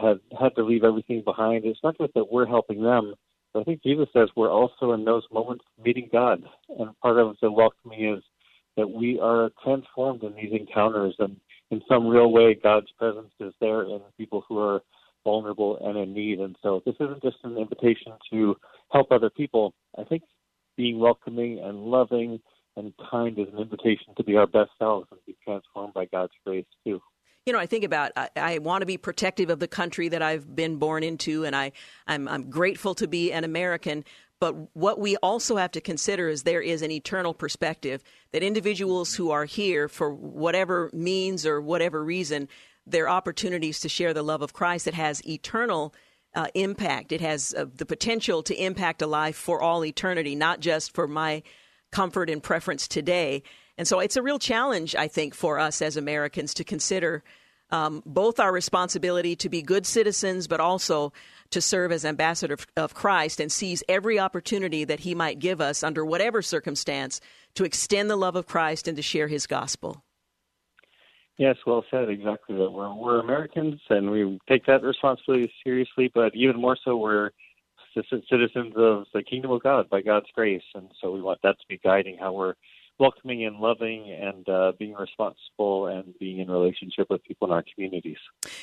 have had to leave everything behind, it's not just that we're helping them. But I think Jesus says we're also in those moments meeting God, and part of the welcoming is that we are transformed in these encounters and in some real way, God's presence is there in people who are vulnerable and in need. And so this isn't just an invitation to help other people. I think being welcoming and loving and kind is an invitation to be our best selves and be transformed by God's grace too you know, I think about I, I, want to be protective of the country that I've been born into, and I I'm, I'm grateful to be an American. But what we also have to consider is there is an eternal perspective that individuals who are here for whatever means or whatever reason, their opportunities to share the love of Christ that has eternal uh, impact. It has uh, the potential to impact a life for all eternity, not just for my comfort and preference today. And so it's a real challenge, I think, for us as Americans to consider um, both our responsibility to be good citizens, but also to serve as ambassador of Christ and seize every opportunity that he might give us under whatever circumstance to extend the love of Christ and to share his gospel. Yes, well said. Exactly that. We're, we're Americans and we take that responsibility seriously, but even more so, we're citizens of the kingdom of God by God's grace. And so we want that to be guiding how we're welcoming and loving and uh, being responsible and being in relationship with people in our communities.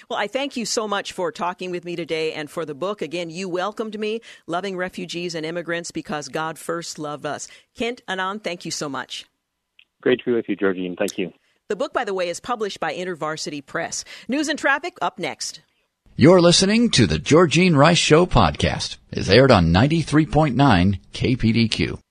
Well, I thank you so much for talking with me today and for the book. Again, you welcomed me, Loving Refugees and Immigrants Because God First Loved Us. Kent Annan, thank you so much. Great to be with you, Georgene. Thank you. The book, by the way, is published by InterVarsity Press. News and traffic up next. You're listening to the Georgene Rice Show podcast. It's aired on 93.9 KPDQ.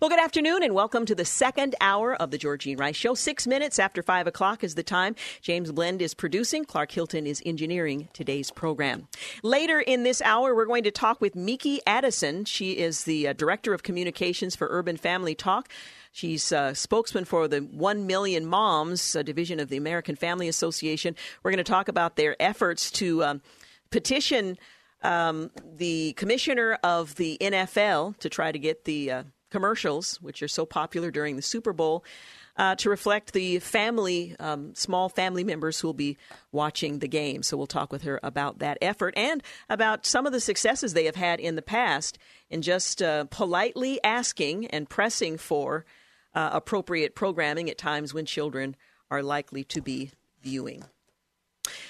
Well, good afternoon and welcome to the second hour of the Georgene Rice Show. Six minutes after five o'clock is the time. James Blend is producing. Clark Hilton is engineering today's program. Later in this hour, we're going to talk with Meeke Addison. She is the uh, Director of Communications for Urban Family Talk. She's a uh, spokesman for the 1 Million Moms division of the American Family Association. We're going to talk about their efforts to um, petition um, the commissioner of the NFL to try to get the uh, commercials, which are so popular during the Super Bowl, uh, to reflect the family, um, small family members who will be watching the game. So we'll talk with her about that effort and about some of the successes they have had in the past in just uh, politely asking and pressing for uh, appropriate programming at times when children are likely to be viewing.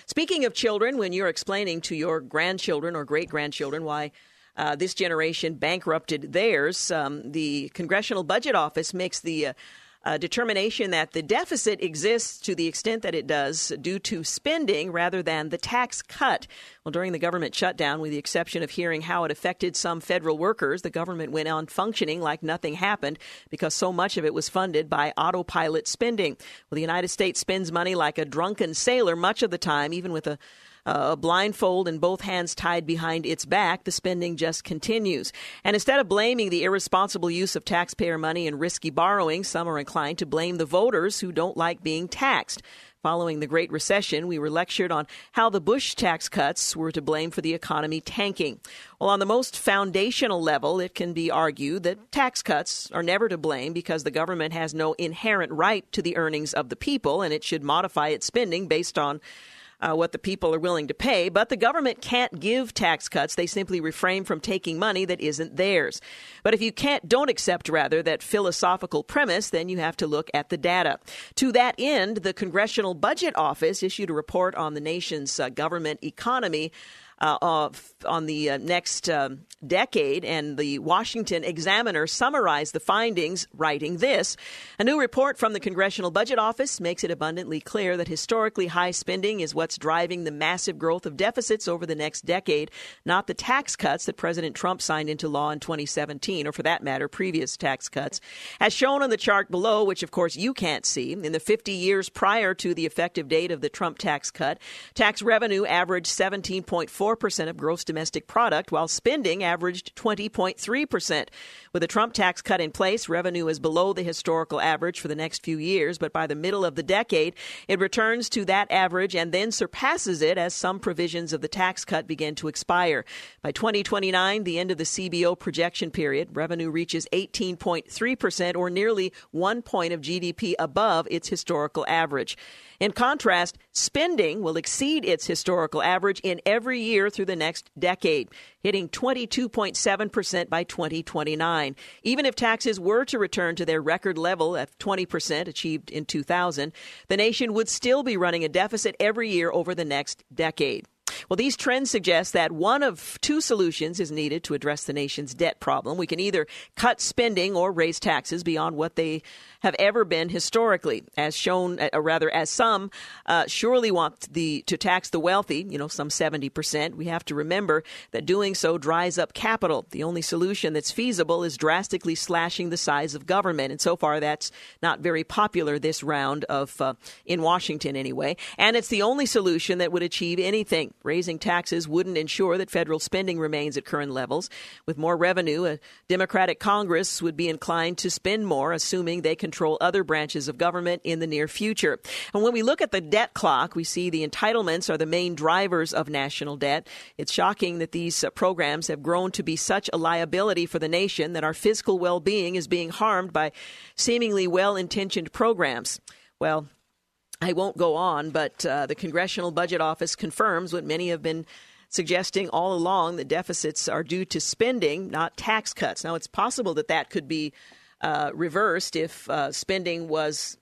Speaking of children, when you're explaining to your grandchildren or great grandchildren why uh, this generation bankrupted theirs, um, the Congressional Budget Office makes the uh, a determination that the deficit exists to the extent that it does due to spending rather than the tax cut. Well, during the government shutdown, with the exception of hearing how it affected some federal workers, the government went on functioning like nothing happened because so much of it was funded by autopilot spending. Well, the United States spends money like a drunken sailor much of the time, even with a uh, a blindfold and both hands tied behind its back, the spending just continues. And instead of blaming the irresponsible use of taxpayer money and risky borrowing, some are inclined to blame the voters who don't like being taxed. Following the Great Recession, we were lectured on how the Bush tax cuts were to blame for the economy tanking. Well, on the most foundational level, it can be argued that tax cuts are never to blame because the government has no inherent right to the earnings of the people, and it should modify its spending based on uh, what the people are willing to pay, but the government can't give tax cuts. They simply refrain from taking money that isn't theirs. But if you can't, don't accept rather that philosophical premise, then you have to look at the data. To that end, the Congressional Budget Office issued a report on the nation's uh, government economy uh, on the uh, next um, decade, and the Washington Examiner summarized the findings, writing this A new report from the Congressional Budget Office makes it abundantly clear that historically high spending is what's driving the massive growth of deficits over the next decade, not the tax cuts that President Trump signed into law in 2017, or for that matter, previous tax cuts. As shown on the chart below, which of course you can't see, in the 50 years prior to the effective date of the Trump tax cut, tax revenue averaged 17.4% of gross domestic product, while spending averaged 20.3%. With the Trump tax cut in place, revenue is below the historical average for the next few years, but by the middle of the decade, it returns to that average and then surpasses it as some provisions of the tax cut begin to expire. By 2029, the end of the CBO projection period, revenue reaches 18.3% or nearly one point of GDP above its historical average. In contrast, spending will exceed its historical average in every year through the next decade, hitting 22.7% by 2029. Even if taxes were to return to their record level of 20% achieved in 2000, the nation would still be running a deficit every year over the next decade. Well, these trends suggest that one of two solutions is needed to address the nation's debt problem. We can either cut spending or raise taxes beyond what they have ever been historically, as shown, uh, or rather, as some uh, surely want the to tax the wealthy. You know, some seventy percent. We have to remember that doing so dries up capital. The only solution that's feasible is drastically slashing the size of government, and so far that's not very popular this round of uh, in Washington anyway. And it's the only solution that would achieve anything. Raising taxes wouldn't ensure that federal spending remains at current levels. With more revenue, a Democratic Congress would be inclined to spend more, assuming they control other branches of government in the near future. And when we look at the debt clock, we see the entitlements are the main drivers of national debt. It's shocking that these uh, programs have grown to be such a liability for the nation that our fiscal well being is being harmed by seemingly well intentioned programs. Well, I won't go on, but uh, the Congressional Budget Office confirms what many have been suggesting all along the deficits are due to spending, not tax cuts. Now, it's possible that that could be uh, reversed if uh, spending was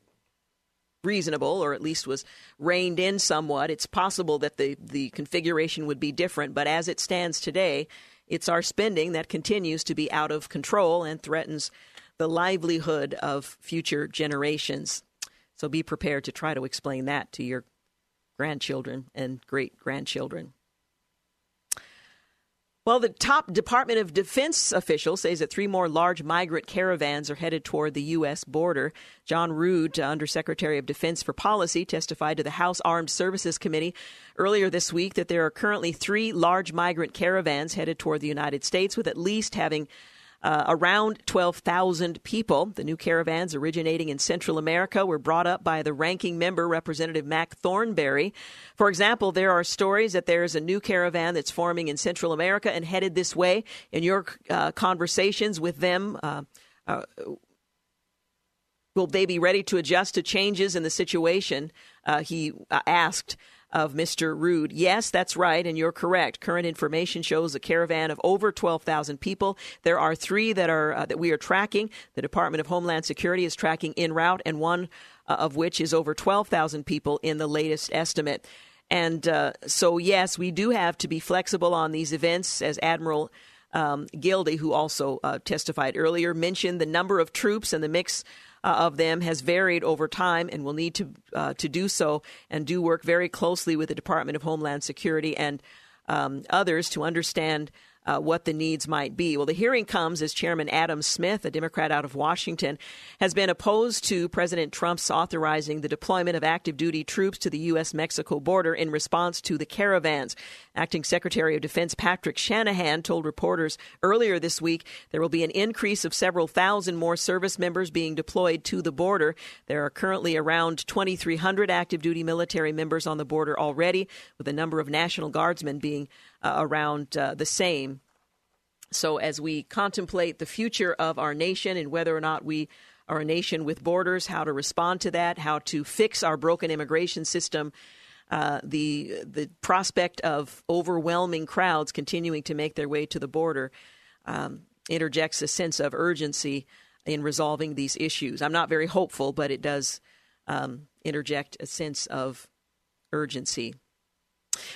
reasonable or at least was reined in somewhat. It's possible that the, the configuration would be different, but as it stands today, it's our spending that continues to be out of control and threatens the livelihood of future generations. So be prepared to try to explain that to your grandchildren and great grandchildren. Well, the top Department of Defense official says that three more large migrant caravans are headed toward the U.S. border. John Rood, uh, Undersecretary of Defense for Policy, testified to the House Armed Services Committee earlier this week that there are currently three large migrant caravans headed toward the United States, with at least having uh, around 12,000 people. The new caravans originating in Central America were brought up by the ranking member, Representative Mac Thornberry. For example, there are stories that there is a new caravan that's forming in Central America and headed this way. In your uh, conversations with them, uh, uh will they be ready to adjust to changes in the situation? Uh, he uh, asked of Mr. Rood. Yes, that's right, and you're correct. Current information shows a caravan of over 12,000 people. There are three that are uh, that we are tracking. The Department of Homeland Security is tracking en route, and one uh, of which is over 12,000 people in the latest estimate. And uh, so, yes, we do have to be flexible on these events, as Admiral um, Gilday, who also uh, testified earlier, mentioned the number of troops and the mix uh, of them has varied over time and will need to uh, to do so and do work very closely with the Department of Homeland Security and um, others to understand uh, what the needs might be. Well, the hearing comes as Chairman Adam Smith, a Democrat out of Washington, has been opposed to President Trump's authorizing the deployment of active duty troops to the U.S. Mexico border in response to the caravans. Acting Secretary of Defense Patrick Shanahan told reporters earlier this week there will be an increase of several thousand more service members being deployed to the border. There are currently around 2,300 active duty military members on the border already, with a number of National Guardsmen being uh, around uh, the same. So, as we contemplate the future of our nation and whether or not we are a nation with borders, how to respond to that, how to fix our broken immigration system, uh, the the prospect of overwhelming crowds continuing to make their way to the border um, interjects a sense of urgency in resolving these issues. I'm not very hopeful, but it does um, interject a sense of urgency.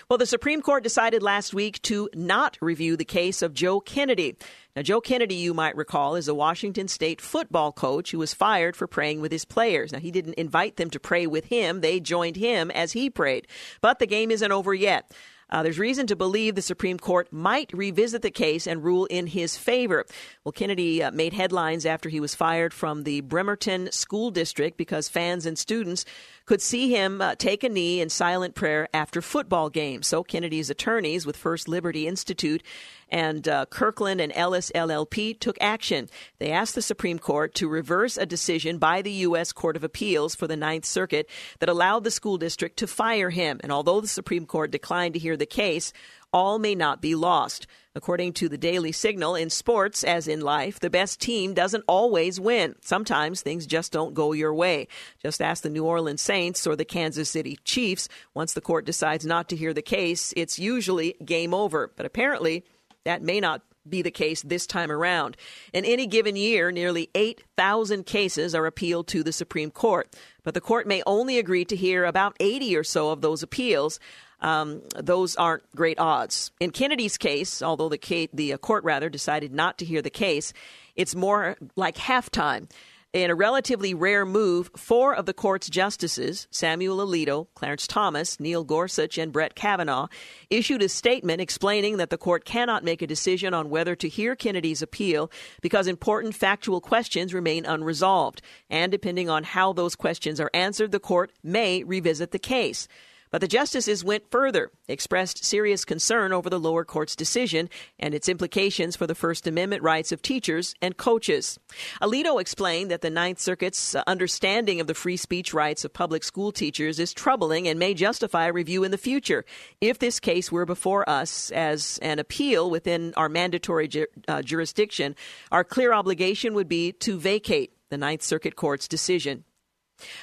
Well, the Supreme Court decided last week to not review the case of Joe Kennedy. Now, Joe Kennedy, you might recall, is a Washington State football coach who was fired for praying with his players. Now, he didn't invite them to pray with him, they joined him as he prayed. But the game isn't over yet. Uh, there's reason to believe the Supreme Court might revisit the case and rule in his favor. Well, Kennedy uh, made headlines after he was fired from the Bremerton School District because fans and students could see him uh, take a knee in silent prayer after football games. So Kennedy's attorneys with First Liberty Institute and uh, Kirkland and Ellis LLP took action. They asked the Supreme Court to reverse a decision by the U.S. Court of Appeals for the Ninth Circuit that allowed the school district to fire him. And although the Supreme Court declined to hear the case, all may not be lost. According to the Daily Signal, in sports, as in life, the best team doesn't always win. Sometimes things just don't go your way. Just ask the New Orleans Saints or the Kansas City Chiefs. Once the court decides not to hear the case, it's usually game over. But apparently, that may not be the case this time around. In any given year, nearly 8,000 cases are appealed to the Supreme Court, but the court may only agree to hear about 80 or so of those appeals. Um, those aren't great odds. In Kennedy's case, although the, the uh, court rather decided not to hear the case, it's more like halftime. In a relatively rare move, four of the court's justices, Samuel Alito, Clarence Thomas, Neil Gorsuch, and Brett Kavanaugh, issued a statement explaining that the court cannot make a decision on whether to hear Kennedy's appeal because important factual questions remain unresolved. And depending on how those questions are answered, the court may revisit the case. But the justices went further, expressed serious concern over the lower court's decision and its implications for the First Amendment rights of teachers and coaches. Alito explained that the Ninth Circuit's understanding of the free speech rights of public school teachers is troubling and may justify a review in the future. If this case were before us as an appeal within our mandatory ju- uh, jurisdiction, our clear obligation would be to vacate the Ninth Circuit Court's decision.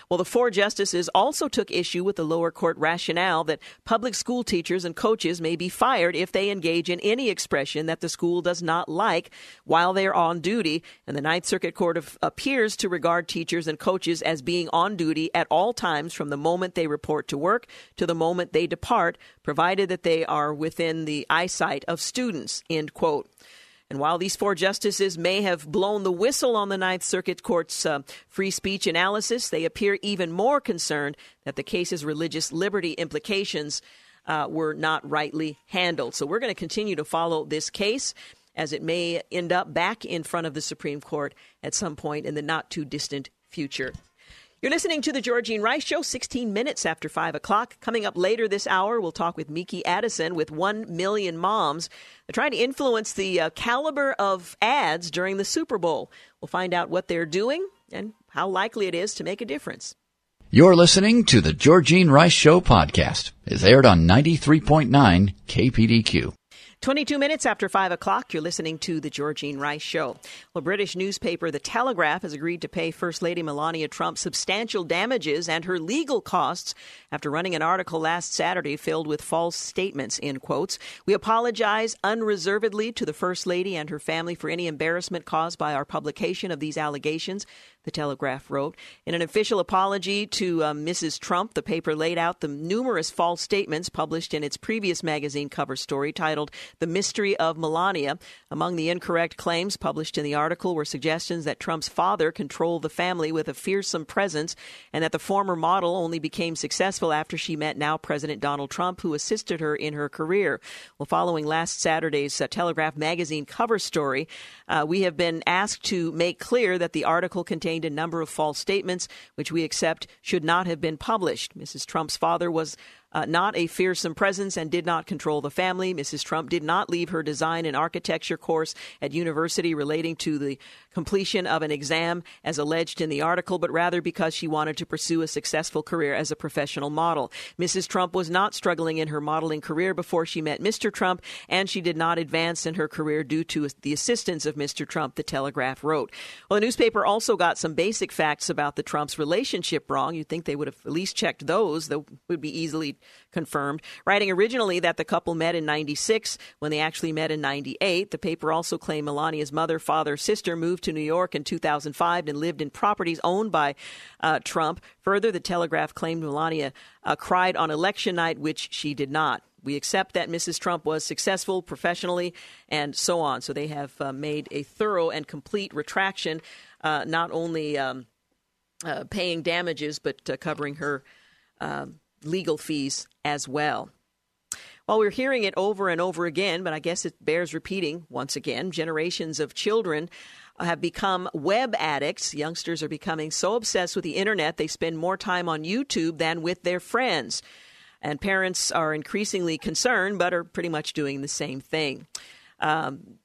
Well, the four justices also took issue with the lower court rationale that public school teachers and coaches may be fired if they engage in any expression that the school does not like while they are on duty. And the Ninth Circuit Court of, appears to regard teachers and coaches as being on duty at all times from the moment they report to work to the moment they depart, provided that they are within the eyesight of students. End quote. And while these four justices may have blown the whistle on the Ninth Circuit Court's uh, free speech analysis, they appear even more concerned that the case's religious liberty implications uh, were not rightly handled. So we're going to continue to follow this case as it may end up back in front of the Supreme Court at some point in the not too distant future. You're listening to the Georgene Rice Show, 16 minutes after 5 o'clock. Coming up later this hour, we'll talk with Meeke Addison with 1 Million Moms. They're trying to influence the uh, caliber of ads during the Super Bowl. We'll find out what they're doing and how likely it is to make a difference. You're listening to the Georgene Rice Show podcast. It's aired on 93.9 KPDQ. 22 minutes after 5 o'clock, you're listening to The Georgene Rice Show. Well, British newspaper The Telegraph has agreed to pay First Lady Melania Trump substantial damages and her legal costs after running an article last Saturday filled with false statements, in quotes. We apologize unreservedly to the First Lady and her family for any embarrassment caused by our publication of these allegations. The Telegraph wrote. In an official apology to uh, Mrs. Trump, the paper laid out the numerous false statements published in its previous magazine cover story titled The Mystery of Melania. Among the incorrect claims published in the article were suggestions that Trump's father controlled the family with a fearsome presence and that the former model only became successful after she met now President Donald Trump, who assisted her in her career. Well, following last Saturday's uh, Telegraph magazine cover story, uh, we have been asked to make clear that the article contained contained a number of false statements, which we accept should not have been published. Mrs. Trump's father was uh, not a fearsome presence and did not control the family. Mrs. Trump did not leave her design and architecture course at university relating to the completion of an exam as alleged in the article, but rather because she wanted to pursue a successful career as a professional model. Mrs. Trump was not struggling in her modeling career before she met Mr. Trump, and she did not advance in her career due to the assistance of Mr. Trump, the Telegraph wrote. Well, the newspaper also got some basic facts about the Trumps' relationship wrong. You'd think they would have at least checked those, that would be easily confirmed, writing originally that the couple met in 96 when they actually met in 98. The paper also claimed Melania's mother, father, sister moved to New York in 2005 and lived in properties owned by uh, Trump. Further, the Telegraph claimed Melania uh, cried on election night, which she did not. We accept that Mrs. Trump was successful professionally and so on. So they have uh, made a thorough and complete retraction, uh, not only um, uh, paying damages, but uh, covering her um, legal fees as well. While we're hearing it over and over again, but I guess it bears repeating once again. Generations of children have become web addicts. Youngsters are becoming so obsessed with the internet they spend more time on YouTube than with their friends. And parents are increasingly concerned, but are pretty much doing the same thing. Um,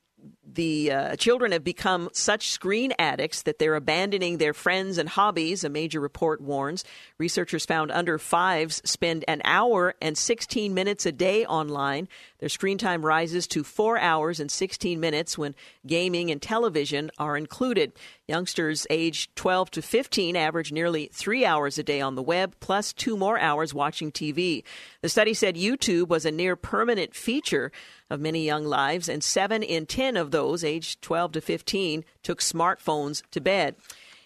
the uh, children have become such screen addicts that they're abandoning their friends and hobbies, a major report warns. Researchers found under fives spend an hour and 16 minutes a day online. Their screen time rises to four hours and 16 minutes when gaming and television are included. Youngsters aged 12 to 15 average nearly three hours a day on the web, plus two more hours watching TV. The study said YouTube was a near permanent feature of many young lives, and seven in 10 of those aged 12 to 15 took smartphones to bed.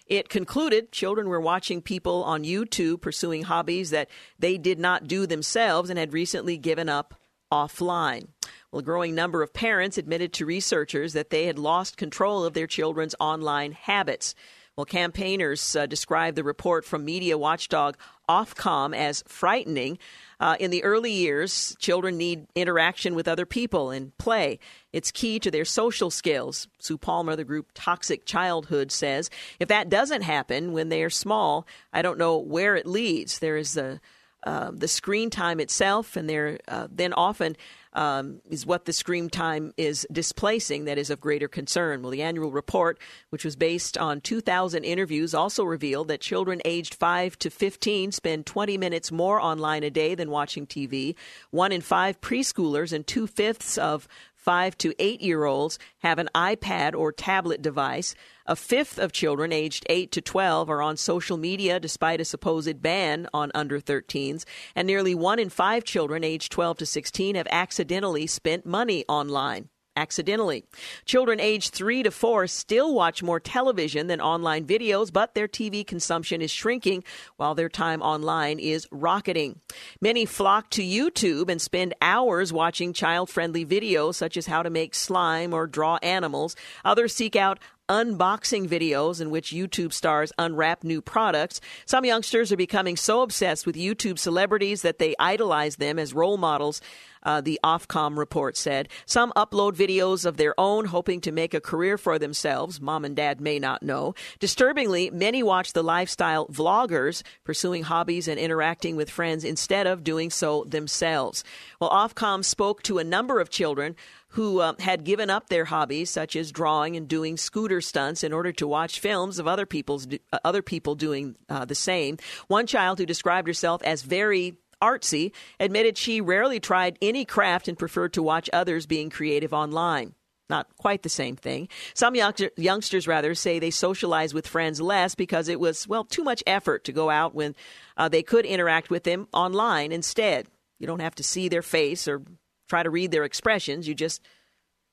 It concluded children were watching people on YouTube pursuing hobbies that they did not do themselves and had recently given up offline. Well, a growing number of parents admitted to researchers that they had lost control of their children's online habits. Well, campaigners uh, described the report from media watchdog Ofcom as frightening. Uh, in the early years, children need interaction with other people and play. It's key to their social skills. Sue Palmer, the group Toxic Childhood, says if that doesn't happen when they are small, I don't know where it leads. There is the uh, the screen time itself, and there uh, then often um, is what the screen time is displacing that is of greater concern. Well, the annual report, which was based on 2,000 interviews, also revealed that children aged 5 to 15 spend 20 minutes more online a day than watching TV. One in five preschoolers and two fifths of five to eight year olds have an iPad or tablet device. A fifth of children aged 8 to 12 are on social media despite a supposed ban on under 13s, and nearly one in five children aged 12 to 16 have accidentally spent money online accidentally. Children aged 3 to 4 still watch more television than online videos, but their TV consumption is shrinking while their time online is rocketing. Many flock to YouTube and spend hours watching child friendly videos such as how to make slime or draw animals. Others seek out unboxing videos in which YouTube stars unwrap new products. Some youngsters are becoming so obsessed with YouTube celebrities that they idolize them as role models. Uh, the Ofcom report said. Some upload videos of their own, hoping to make a career for themselves. Mom and dad may not know. Disturbingly, many watch the lifestyle vloggers pursuing hobbies and interacting with friends instead of doing so themselves. Well, Ofcom spoke to a number of children who uh, had given up their hobbies, such as drawing and doing scooter stunts, in order to watch films of other people's uh, other people doing uh, the same. One child who described herself as very artsy admitted she rarely tried any craft and preferred to watch others being creative online not quite the same thing. Some youngsters, rather, say they socialize with friends less because it was, well, too much effort to go out when uh, they could interact with them online instead. You don't have to see their face or try to read their expressions. You just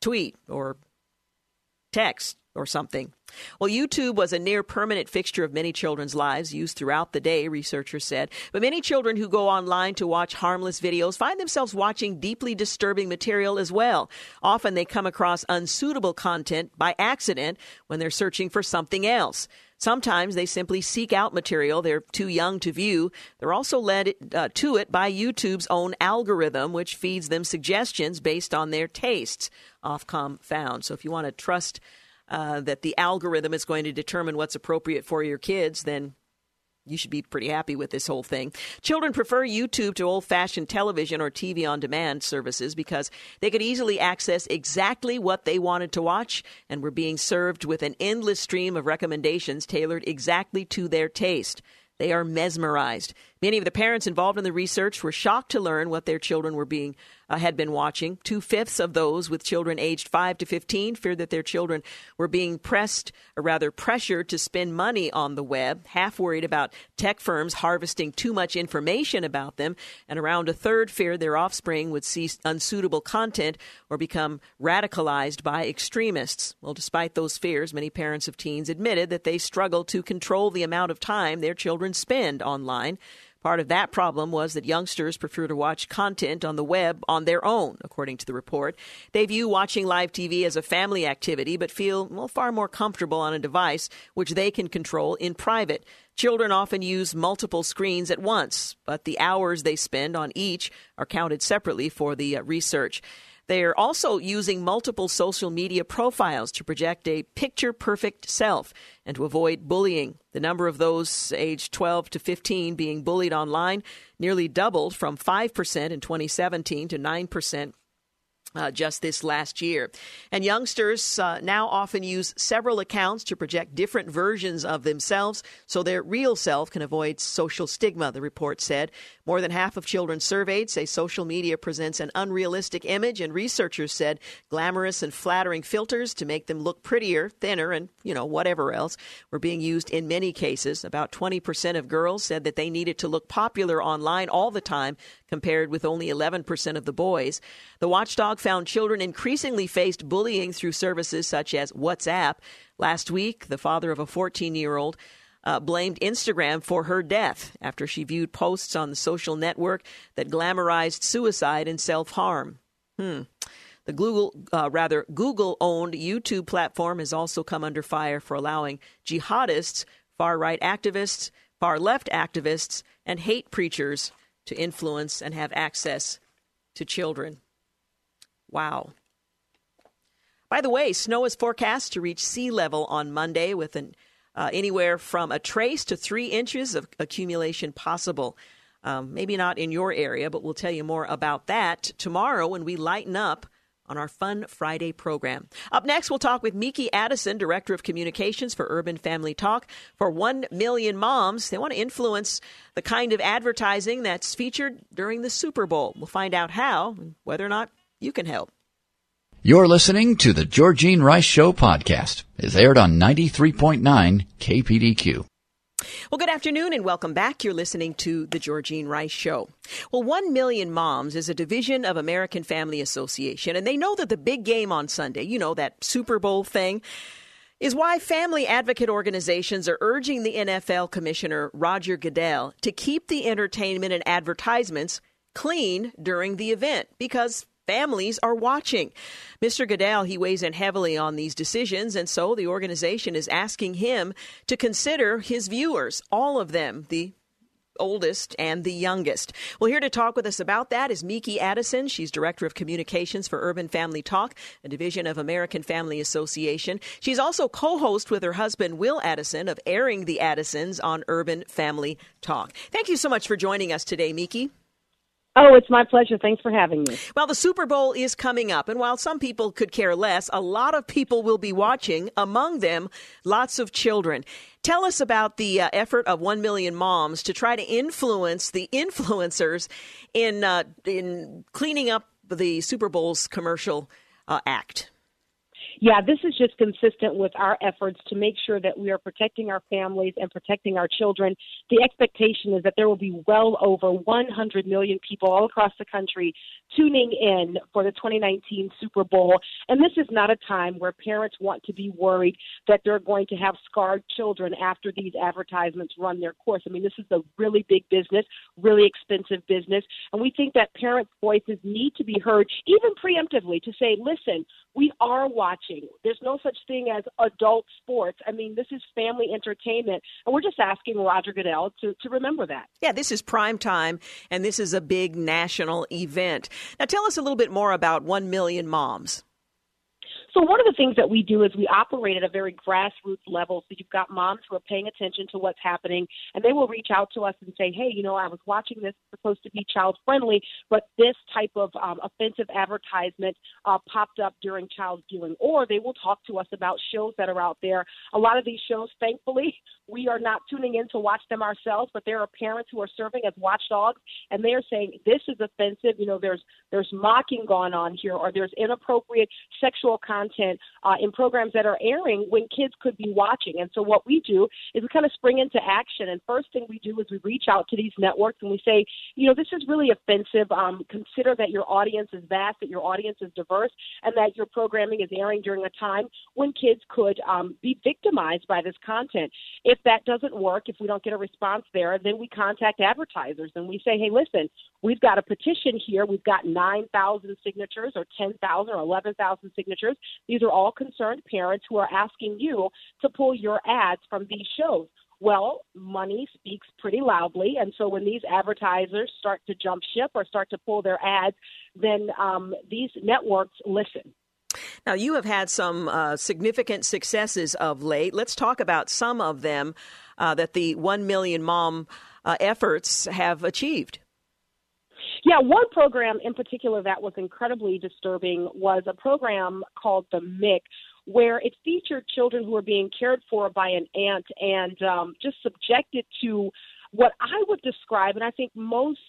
tweet or text or something. Well, YouTube was a near permanent fixture of many children's lives, used throughout the day, researchers said. But many children who go online to watch harmless videos find themselves watching deeply disturbing material as well. Often they come across unsuitable content by accident when they're searching for something else. Sometimes they simply seek out material they're too young to view. They're also led uh, to it by YouTube's own algorithm, which feeds them suggestions based on their tastes, Ofcom found. So if you want to trust uh, that the algorithm is going to determine what's appropriate for your kids, then you should be pretty happy with this whole thing. Children prefer YouTube to old fashioned television or TV on demand services because they could easily access exactly what they wanted to watch and were being served with an endless stream of recommendations tailored exactly to their taste. They are mesmerized. Many of the parents involved in the research were shocked to learn what their children were being uh, had been watching. Two fifths of those with children aged 5 to 15 feared that their children were being pressed, or rather pressured, to spend money on the web, half worried about tech firms harvesting too much information about them, and around a third feared their offspring would see unsuitable content or become radicalized by extremists. Well, despite those fears, many parents of teens admitted that they struggle to control the amount of time their children spend online. Part of that problem was that youngsters prefer to watch content on the web on their own, according to the report. They view watching live TV as a family activity, but feel well, far more comfortable on a device which they can control in private. Children often use multiple screens at once, but the hours they spend on each are counted separately for the uh, research. They're also using multiple social media profiles to project a picture perfect self and to avoid bullying. The number of those aged 12 to 15 being bullied online nearly doubled from 5% in 2017 to 9% uh, just this last year. And youngsters uh, now often use several accounts to project different versions of themselves so their real self can avoid social stigma, the report said. More than half of children surveyed say social media presents an unrealistic image, and researchers said glamorous and flattering filters to make them look prettier, thinner, and, you know, whatever else were being used in many cases. About 20% of girls said that they needed to look popular online all the time, compared with only 11% of the boys. The watchdog found children increasingly faced bullying through services such as WhatsApp. Last week, the father of a 14 year old uh, blamed Instagram for her death after she viewed posts on the social network that glamorized suicide and self harm. Hmm. The Google, uh, rather Google-owned YouTube platform has also come under fire for allowing jihadists, far-right activists, far-left activists, and hate preachers to influence and have access to children. Wow. By the way, snow is forecast to reach sea level on Monday with an uh, anywhere from a trace to three inches of accumulation possible. Um, maybe not in your area, but we'll tell you more about that tomorrow when we lighten up on our Fun Friday program. Up next, we'll talk with Meeke Addison, Director of Communications for Urban Family Talk. For 1 million moms, they want to influence the kind of advertising that's featured during the Super Bowl. We'll find out how and whether or not you can help. You're listening to the Georgene Rice Show podcast. It's aired on 93.9 KPDQ. Well, good afternoon and welcome back. You're listening to The Georgene Rice Show. Well, 1 Million Moms is a division of American Family Association, and they know that the big game on Sunday, you know, that Super Bowl thing, is why family advocate organizations are urging the NFL Commissioner Roger Goodell to keep the entertainment and advertisements clean during the event because families are watching. Mr. Goodell, he weighs in heavily on these decisions, and so the organization is asking him to consider his viewers, all of them, the oldest and the youngest. Well, here to talk with us about that is Meeke Addison. She's Director of Communications for Urban Family Talk, a division of American Family Association. She's also co host with her husband, Will Addison, of Airing the Addisons on Urban Family Talk. Thank you so much for joining us today, Meeke. Oh, it's my pleasure. Thanks for having me. Well, the Super Bowl is coming up, and while some people could care less, a lot of people will be watching, among them, lots of children. Tell us about the uh, effort of 1 Million Moms to try to influence the influencers in, uh, in cleaning up the Super Bowl's commercial uh, act. Yeah, this is just consistent with our efforts to make sure that we are protecting our families and protecting our children. The expectation is that there will be well over 100 million people all across the country tuning in for the 2019 Super Bowl. And this is not a time where parents want to be worried that they're going to have scarred children after these advertisements run their course. I mean, this is a really big business, really expensive business. And we think that parents' voices need to be heard, even preemptively, to say, listen, we are watching. There's no such thing as adult sports. I mean, this is family entertainment. And we're just asking Roger Goodell to, to remember that. Yeah, this is prime time, and this is a big national event. Now, tell us a little bit more about 1 Million Moms. So one of the things that we do is we operate at a very grassroots level. So you've got moms who are paying attention to what's happening, and they will reach out to us and say, "Hey, you know, I was watching this. It's supposed to be child friendly, but this type of um, offensive advertisement uh, popped up during child viewing." Or they will talk to us about shows that are out there. A lot of these shows, thankfully, we are not tuning in to watch them ourselves, but there are parents who are serving as watchdogs, and they are saying this is offensive. You know, there's there's mocking going on here, or there's inappropriate sexual content uh, in programs that are airing when kids could be watching. And so what we do is we kind of spring into action. And first thing we do is we reach out to these networks and we say, you know, this is really offensive. Um, consider that your audience is vast, that your audience is diverse, and that your programming is airing during a time when kids could um, be victimized by this content. If that doesn't work, if we don't get a response there, then we contact advertisers and we say, hey, listen, we've got a petition here. We've got 9,000 signatures or 10,000 or 11,000 signatures. These are all concerned parents who are asking you to pull your ads from these shows. Well, money speaks pretty loudly, and so when these advertisers start to jump ship or start to pull their ads, then um, these networks listen. Now, you have had some uh, significant successes of late. Let's talk about some of them uh, that the 1 Million Mom uh, efforts have achieved. Yeah, one program in particular that was incredibly disturbing was a program called the Mick, where it featured children who were being cared for by an aunt and um, just subjected to what I would describe, and I think most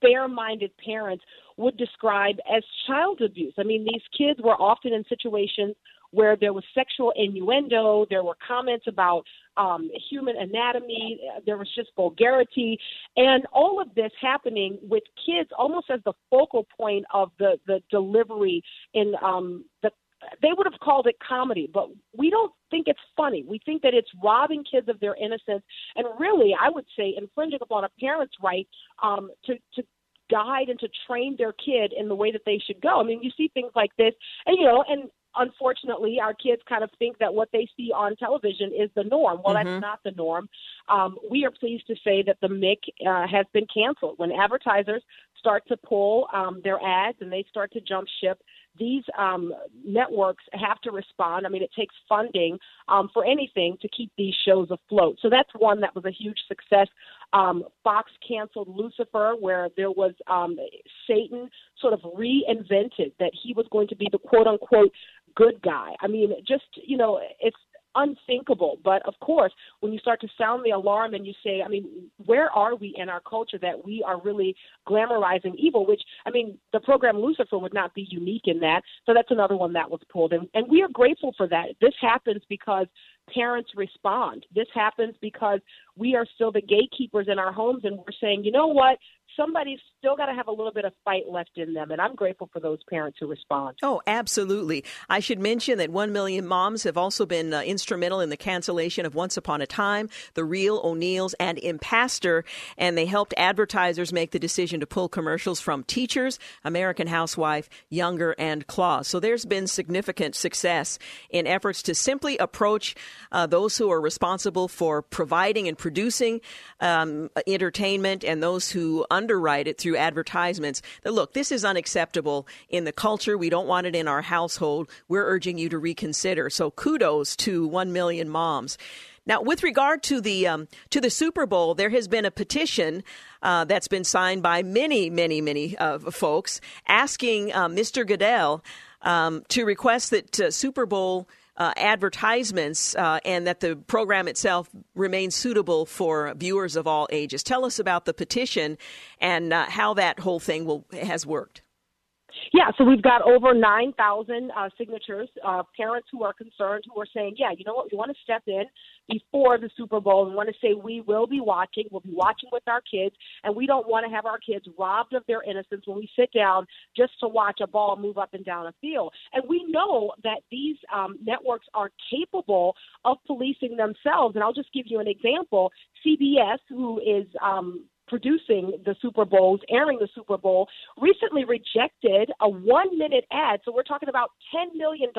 fair minded parents would describe as child abuse. I mean, these kids were often in situations where there was sexual innuendo, there were comments about um, human anatomy, there was just vulgarity, and all of this happening with kids almost as the focal point of the the delivery in um, the they would have called it comedy, but we don't think it's funny. We think that it's robbing kids of their innocence, and really, I would say, infringing upon a parent's right um, to to guide and to train their kid in the way that they should go. I mean, you see things like this, and you know, and unfortunately, our kids kind of think that what they see on television is the norm. Well, mm-hmm. that's not the norm. Um, we are pleased to say that the Mick uh, has been canceled. When advertisers start to pull um, their ads and they start to jump ship, these um, networks have to respond. I mean, it takes funding um, for anything to keep these shows afloat. So that's one that was a huge success. Um, Fox canceled Lucifer, where there was um, Satan sort of reinvented that he was going to be the quote unquote good guy. I mean, just, you know, it's unthinkable. But of course, when you start to sound the alarm and you say, I mean, where are we in our culture that we are really glamorizing evil? Which, I mean, the program Lucifer would not be unique in that. So that's another one that was pulled. And, and we are grateful for that. This happens because parents respond. This happens because we are still the gatekeepers in our homes and we're saying, you know what? Somebody's still got to have a little bit of fight left in them. And I'm grateful for those parents who respond. Oh, absolutely. I should mention that 1 million moms have also been uh, instrumental in the cancellation of Once Upon a Time, The Real O'Neills, and Impastor. And they helped advertisers make the decision to pull commercials from Teachers, American Housewife, Younger, and Claws. So there's been significant success in efforts to simply approach uh, those who are responsible for providing and producing um, entertainment and those who underwrite it through advertisements that look, this is unacceptable in the culture. We don't want it in our household. We're urging you to reconsider. So kudos to 1 million moms. Now, with regard to the um, to the Super Bowl, there has been a petition uh, that's been signed by many, many, many uh, folks asking uh, Mr. Goodell um, to request that uh, Super Bowl uh, advertisements uh, and that the program itself remains suitable for viewers of all ages. Tell us about the petition and uh, how that whole thing will has worked. Yeah, so we've got over 9,000 uh, signatures, uh, parents who are concerned, who are saying, yeah, you know what, we want to step in before the Super Bowl and want to say we will be watching, we'll be watching with our kids, and we don't want to have our kids robbed of their innocence when we sit down just to watch a ball move up and down a field. And we know that these um, networks are capable of policing themselves. And I'll just give you an example. CBS, who is um, producing the Super Bowls, airing the Super Bowl, recently rejected a one minute ad. So we're talking about $10 million.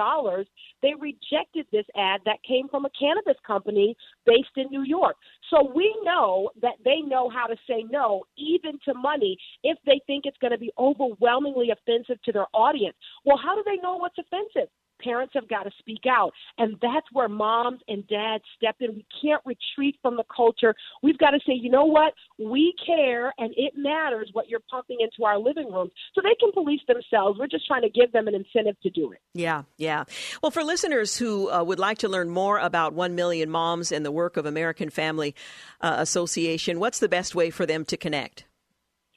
They rejected this ad that came from a cannabis company based in New York. So we know that they know how to say no, even to money, if they think it's going to be overwhelmingly offensive to their audience. Well, how do they know what's offensive? Parents have got to speak out. And that's where moms and dads step in. We can't retreat from the culture. We've got to say, you know what? We care and it matters what you're pumping into our living rooms. So they can police themselves. We're just trying to give them an incentive to do it. Yeah, yeah. Well, for listeners who uh, would like to learn more about 1 Million Moms and the work of American Family uh, Association, what's the best way for them to connect?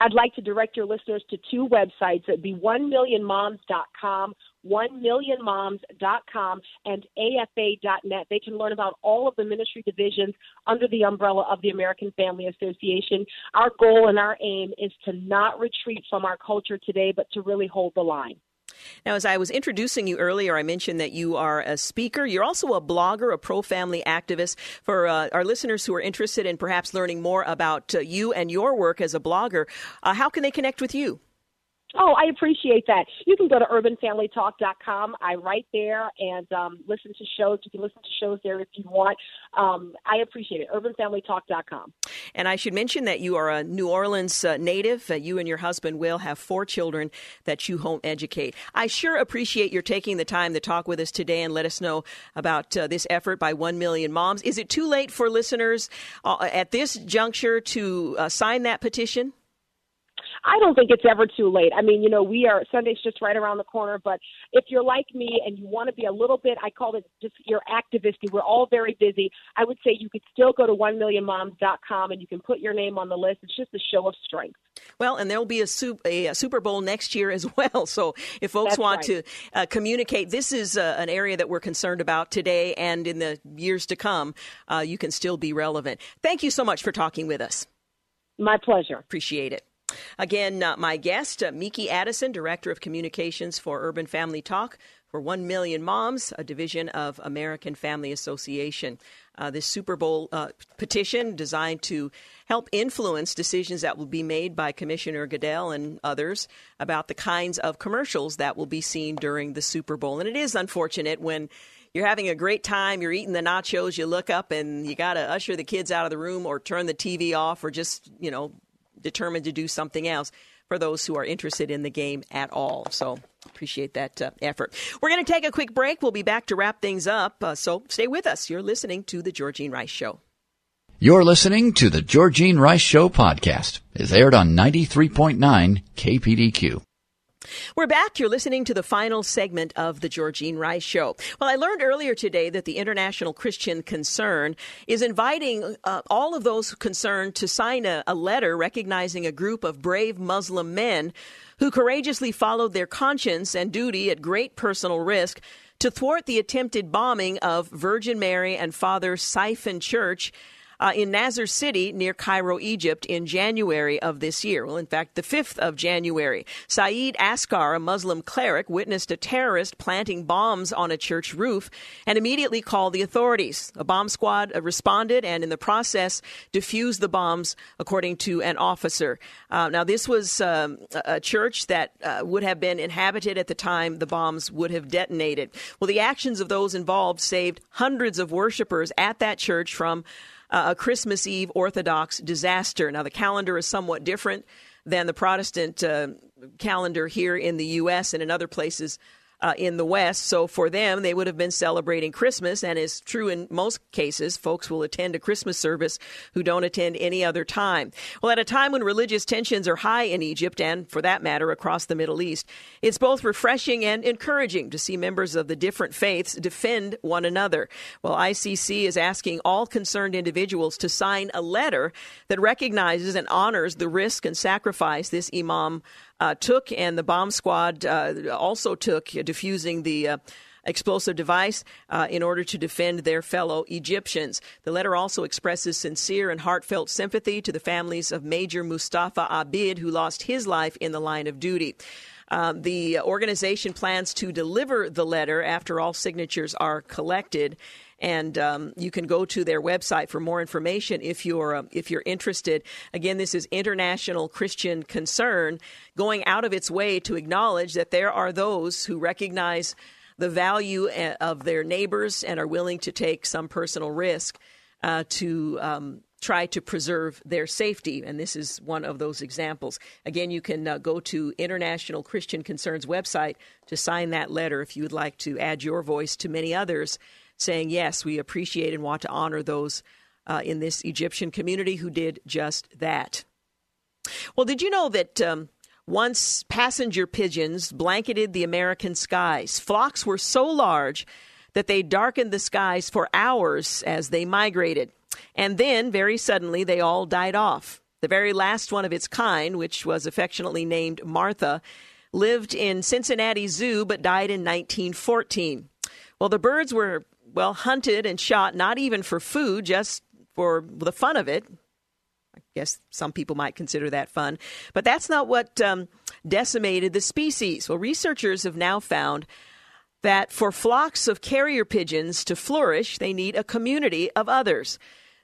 I'd like to direct your listeners to two websites. It'd be 1millionmoms.com 1millionmoms.com and afa.net. They can learn about all of the ministry divisions under the umbrella of the American Family Association. Our goal and our aim is to not retreat from our culture today, but to really hold the line. Now, as I was introducing you earlier, I mentioned that you are a speaker. You're also a blogger, a pro family activist. For uh, our listeners who are interested in perhaps learning more about uh, you and your work as a blogger, uh, how can they connect with you? Oh, I appreciate that. You can go to urbanfamilytalk.com. I write there and um, listen to shows. You can listen to shows there if you want. Um, I appreciate it. urbanfamilytalk.com. And I should mention that you are a New Orleans uh, native. Uh, you and your husband will have four children that you home educate. I sure appreciate your taking the time to talk with us today and let us know about uh, this effort by 1 million moms. Is it too late for listeners uh, at this juncture to uh, sign that petition? I don't think it's ever too late. I mean, you know, we are Sunday's just right around the corner, but if you're like me and you want to be a little bit, I call it just your activisty. We're all very busy. I would say you could still go to 1millionmoms.com and you can put your name on the list. It's just a show of strength. Well, and there will be a, a, a, Super Bowl next year as well. So if folks That's want right. to uh, communicate, this is uh, an area that we're concerned about today and in the years to come. Uh, you can still be relevant. Thank you so much for talking with us. My pleasure. Appreciate it. Again, uh, my guest, uh, Meeke Addison, Director of Communications for Urban Family Talk for 1 Million Moms, a division of American Family Association. Uh, this Super Bowl uh, petition designed to help influence decisions that will be made by Commissioner Goodell and others about the kinds of commercials that will be seen during the Super Bowl. And it is unfortunate when you're having a great time, you're eating the nachos, you look up and you got to usher the kids out of the room or turn the TV off or just, you know, determined to do something else for those who are interested in the game at all. So appreciate that uh, effort. We're going to take a quick break. We'll be back to wrap things up. Uh, so stay with us. You're listening to The Georgene Rice Show. You're listening to the Georgene Rice Show podcast. It's aired on 93.9 KPDQ. We're back. You're listening to the final segment of the Georgene Rice Show. Well, I learned earlier today that the International Christian Concern is inviting uh, all of those concerned to sign a, a letter recognizing a group of brave Muslim men who courageously followed their conscience and duty at great personal risk to thwart the attempted bombing of Virgin Mary and Father Siphon Church uh, in Nasr City near Cairo, Egypt, in January of this year. Well, in fact, the 5th of January. Saeed Askar, a Muslim cleric, witnessed a terrorist planting bombs on a church roof and immediately called the authorities. A bomb squad responded and, in the process, defused the bombs, according to an officer. Uh, now, this was um, a church that uh, would have been inhabited at the time the bombs would have detonated. Well, the actions of those involved saved hundreds of worshippers at that church from uh, a Christmas Eve Orthodox disaster. Now, the calendar is somewhat different than the Protestant uh, calendar here in the U.S. and in other places uh, in the West. So for them, they would have been celebrating Christmas, and is true in most cases, folks will attend a Christmas service who don't attend any other time. Well, at a time when religious tensions are high in Egypt, and for that matter, across the Middle East, it's both refreshing and encouraging to see members of the different faiths defend one another. Well, ICC is asking all concerned individuals to sign a letter that recognizes and honors the risk and sacrifice this imam uh, took, and the bomb squad uh, also took, defusing the uh, explosive device uh, in order to defend their fellow Egyptians. The letter also expresses sincere and heartfelt sympathy to the families of Major Mustafa Abid, who lost his life in the line of duty. Uh, the organization plans to deliver the letter after all signatures are collected and um, you can go to their website for more information if you're uh, if you're interested. Again, this is International Christian Concern going out of its way to acknowledge that there are those who recognize the value uh, of their neighbors and are willing to take some personal risk uh, to um, try to preserve their safety. And this is one of those examples. Again, you can uh, go to International Christian Concerns website to sign that letter if you would like to add your voice to many others saying, yes, we appreciate and want to honor those uh, in this Egyptian community who did just that. Well, did you know that um, once passenger pigeons blanketed the American skies? Flocks were so large that they darkened the skies for hours as they migrated. And then, very suddenly, they all died off. The very last one of its kind, which was affectionately named Martha, lived in Cincinnati Zoo but died in 1914. Well, the birds were well, hunted and shot not even for food, just for the fun of it. Guess some people might consider that fun. But that's not what um, decimated the species. Well, researchers have now found that for flocks of carrier pigeons to flourish, they need a community of others.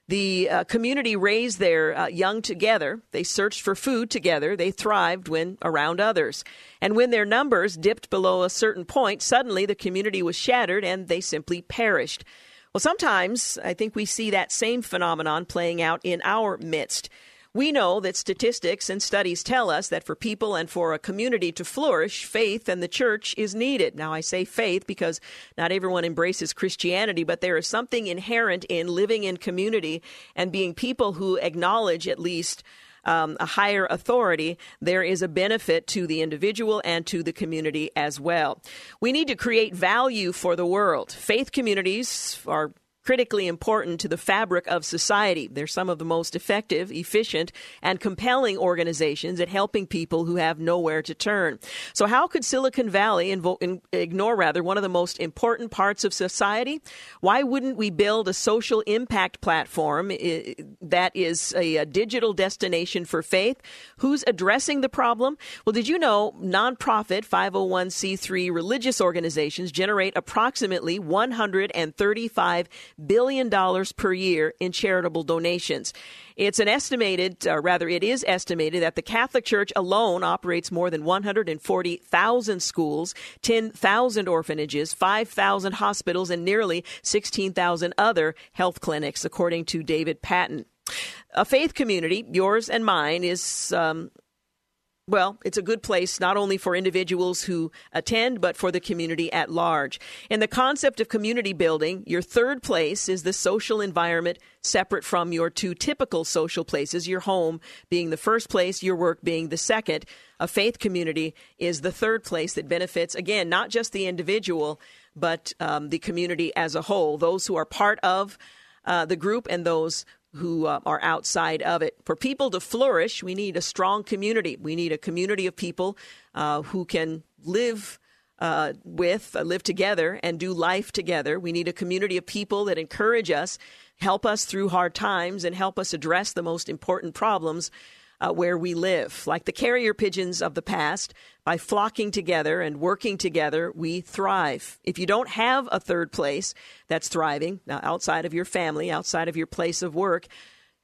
The uh, community raised their uh, young together. They searched for food together. They thrived when around others. And when their numbers dipped below a certain point, suddenly the community was shattered and they simply perished. Well, sometimes I think we see that same phenomenon playing out in our midst. We know that statistics and studies tell us that for people and for a community to flourish, faith and the church is needed. Now, I say faith because not everyone embraces Christianity, but there is something inherent in living in community and being people who acknowledge at least um, a higher authority, there is a benefit to the individual and to the community as well. We need to create value for the world. Faith communities are critically important to the fabric of society. They're some of the most effective, efficient, and compelling organizations at helping people who have nowhere to turn. So, how could Silicon Valley invo- in- ignore rather one of the most important parts of society? Why wouldn't we build a social impact platform I- that is a, a digital destination for faith? Who's addressing the problem? Well, did you know nonprofit 501c3 religious organizations generate approximately 135 billion dollars per year in charitable donations. It's an estimated, or rather, it is estimated that the Catholic Church alone operates more than 140,000 schools, 10,000 orphanages, 5,000 hospitals, and nearly 16,000 other health clinics, according to David Patton. A faith community, yours and mine, is um, well, it's a good place not only for individuals who attend, but for the community at large. In the concept of community building, your third place is the social environment separate from your two typical social places, your home being the first place, your work being the second. A faith community is the third place that benefits, again, not just the individual, but um, the community as a whole, those who are part of uh, the group and those who uh, are outside of it. For people to flourish, we need a strong community. We need a community of people uh, who can live. Uh, with, uh, live together, and do life together. We need a community of people that encourage us, help us through hard times, and help us address the most important problems uh, where we live. Like the carrier pigeons of the past, by flocking together and working together, we thrive. If you don't have a third place that's thriving, now outside of your family, outside of your place of work,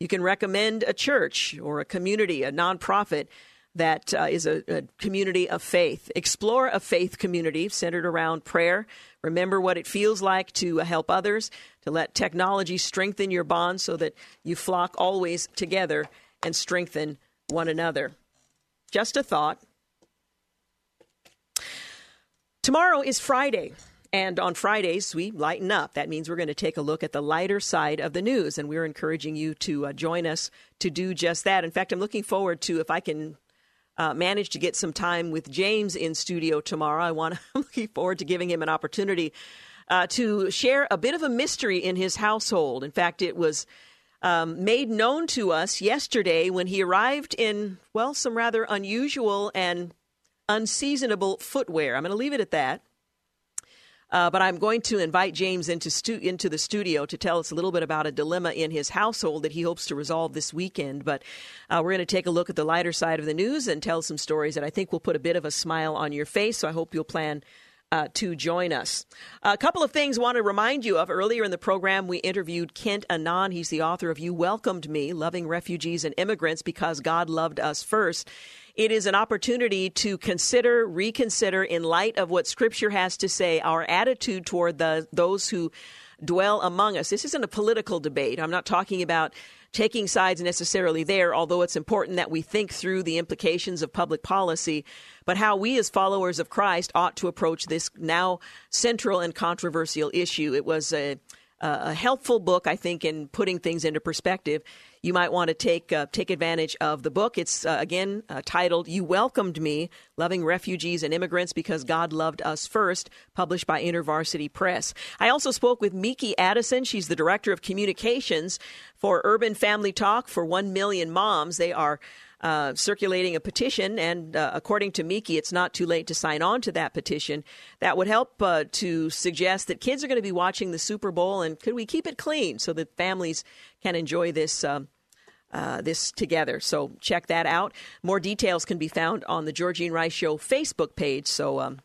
you can recommend a church or a community, a nonprofit that uh, is a, a, community of faith. Explore a faith community centered around prayer. Remember what it feels like to uh, help others, to let technology strengthen your bond so that you flock always together and strengthen one another. Just a thought. Tomorrow is Friday. And on Fridays, we lighten up. That means we're going to take a look at the lighter side of the news. And we're encouraging you to uh, join us to do just that. In fact, I'm looking forward to if I can uh, manage to get some time with James in studio tomorrow. I want. I'm looking forward to giving him an opportunity uh, to share a bit of a mystery in his household. In fact, it was um, made known to us yesterday when he arrived in, well, some rather unusual and unseasonable footwear. I'm going to leave it at that. Uh, but I'm going to invite James into, stu- into the studio to tell us a little bit about a dilemma in his household that he hopes to resolve this weekend. But uh, we're going to take a look at the lighter side of the news and tell some stories that I think will put a bit of a smile on your face. So I hope you'll plan uh, to join us. A couple of things I want to remind you of. Earlier in the program, we interviewed Kent Annan. He's the author of You Welcomed Me Loving Refugees and Immigrants Because God Loved Us First. It is an opportunity to consider, reconsider, in light of what Scripture has to say, our attitude toward the, those who dwell among us. This isn't a political debate. I'm not talking about taking sides necessarily there, although it's important that we think through the implications of public policy, but how we as followers of Christ ought to approach this now central and controversial issue. It was a, a helpful book, I think, in putting things into perspective you might want to take uh, take advantage of the book. It's uh, again uh, titled "You Welcomed Me: Loving Refugees and Immigrants Because God Loved Us First," published by InterVarsity Press. I also spoke with Meeke Addison. She's the director of communications for Urban Family Talk for One Million Moms. They are uh, circulating a petition, and uh, according to Meeke, it's not too late to sign on to that petition. That would help uh, to suggest that kids are going to be watching the Super Bowl, and could we keep it clean so that families can enjoy this? Um, uh, this together. So check that out. More details can be found on the Georgene Rice Show Facebook page, so um,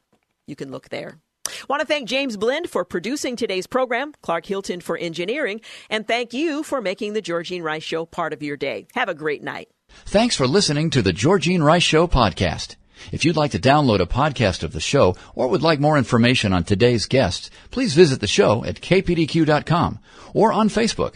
you can look there. Want to thank James Blend for producing today's program, Clark Hilton for engineering, and thank you for making the Georgene Rice Show part of your day. Have a great night. Thanks for listening to the Georgene Rice Show podcast. If you'd like to download a podcast of the show or would like more information on today's guests, please visit the show at kpdq.com or on Facebook.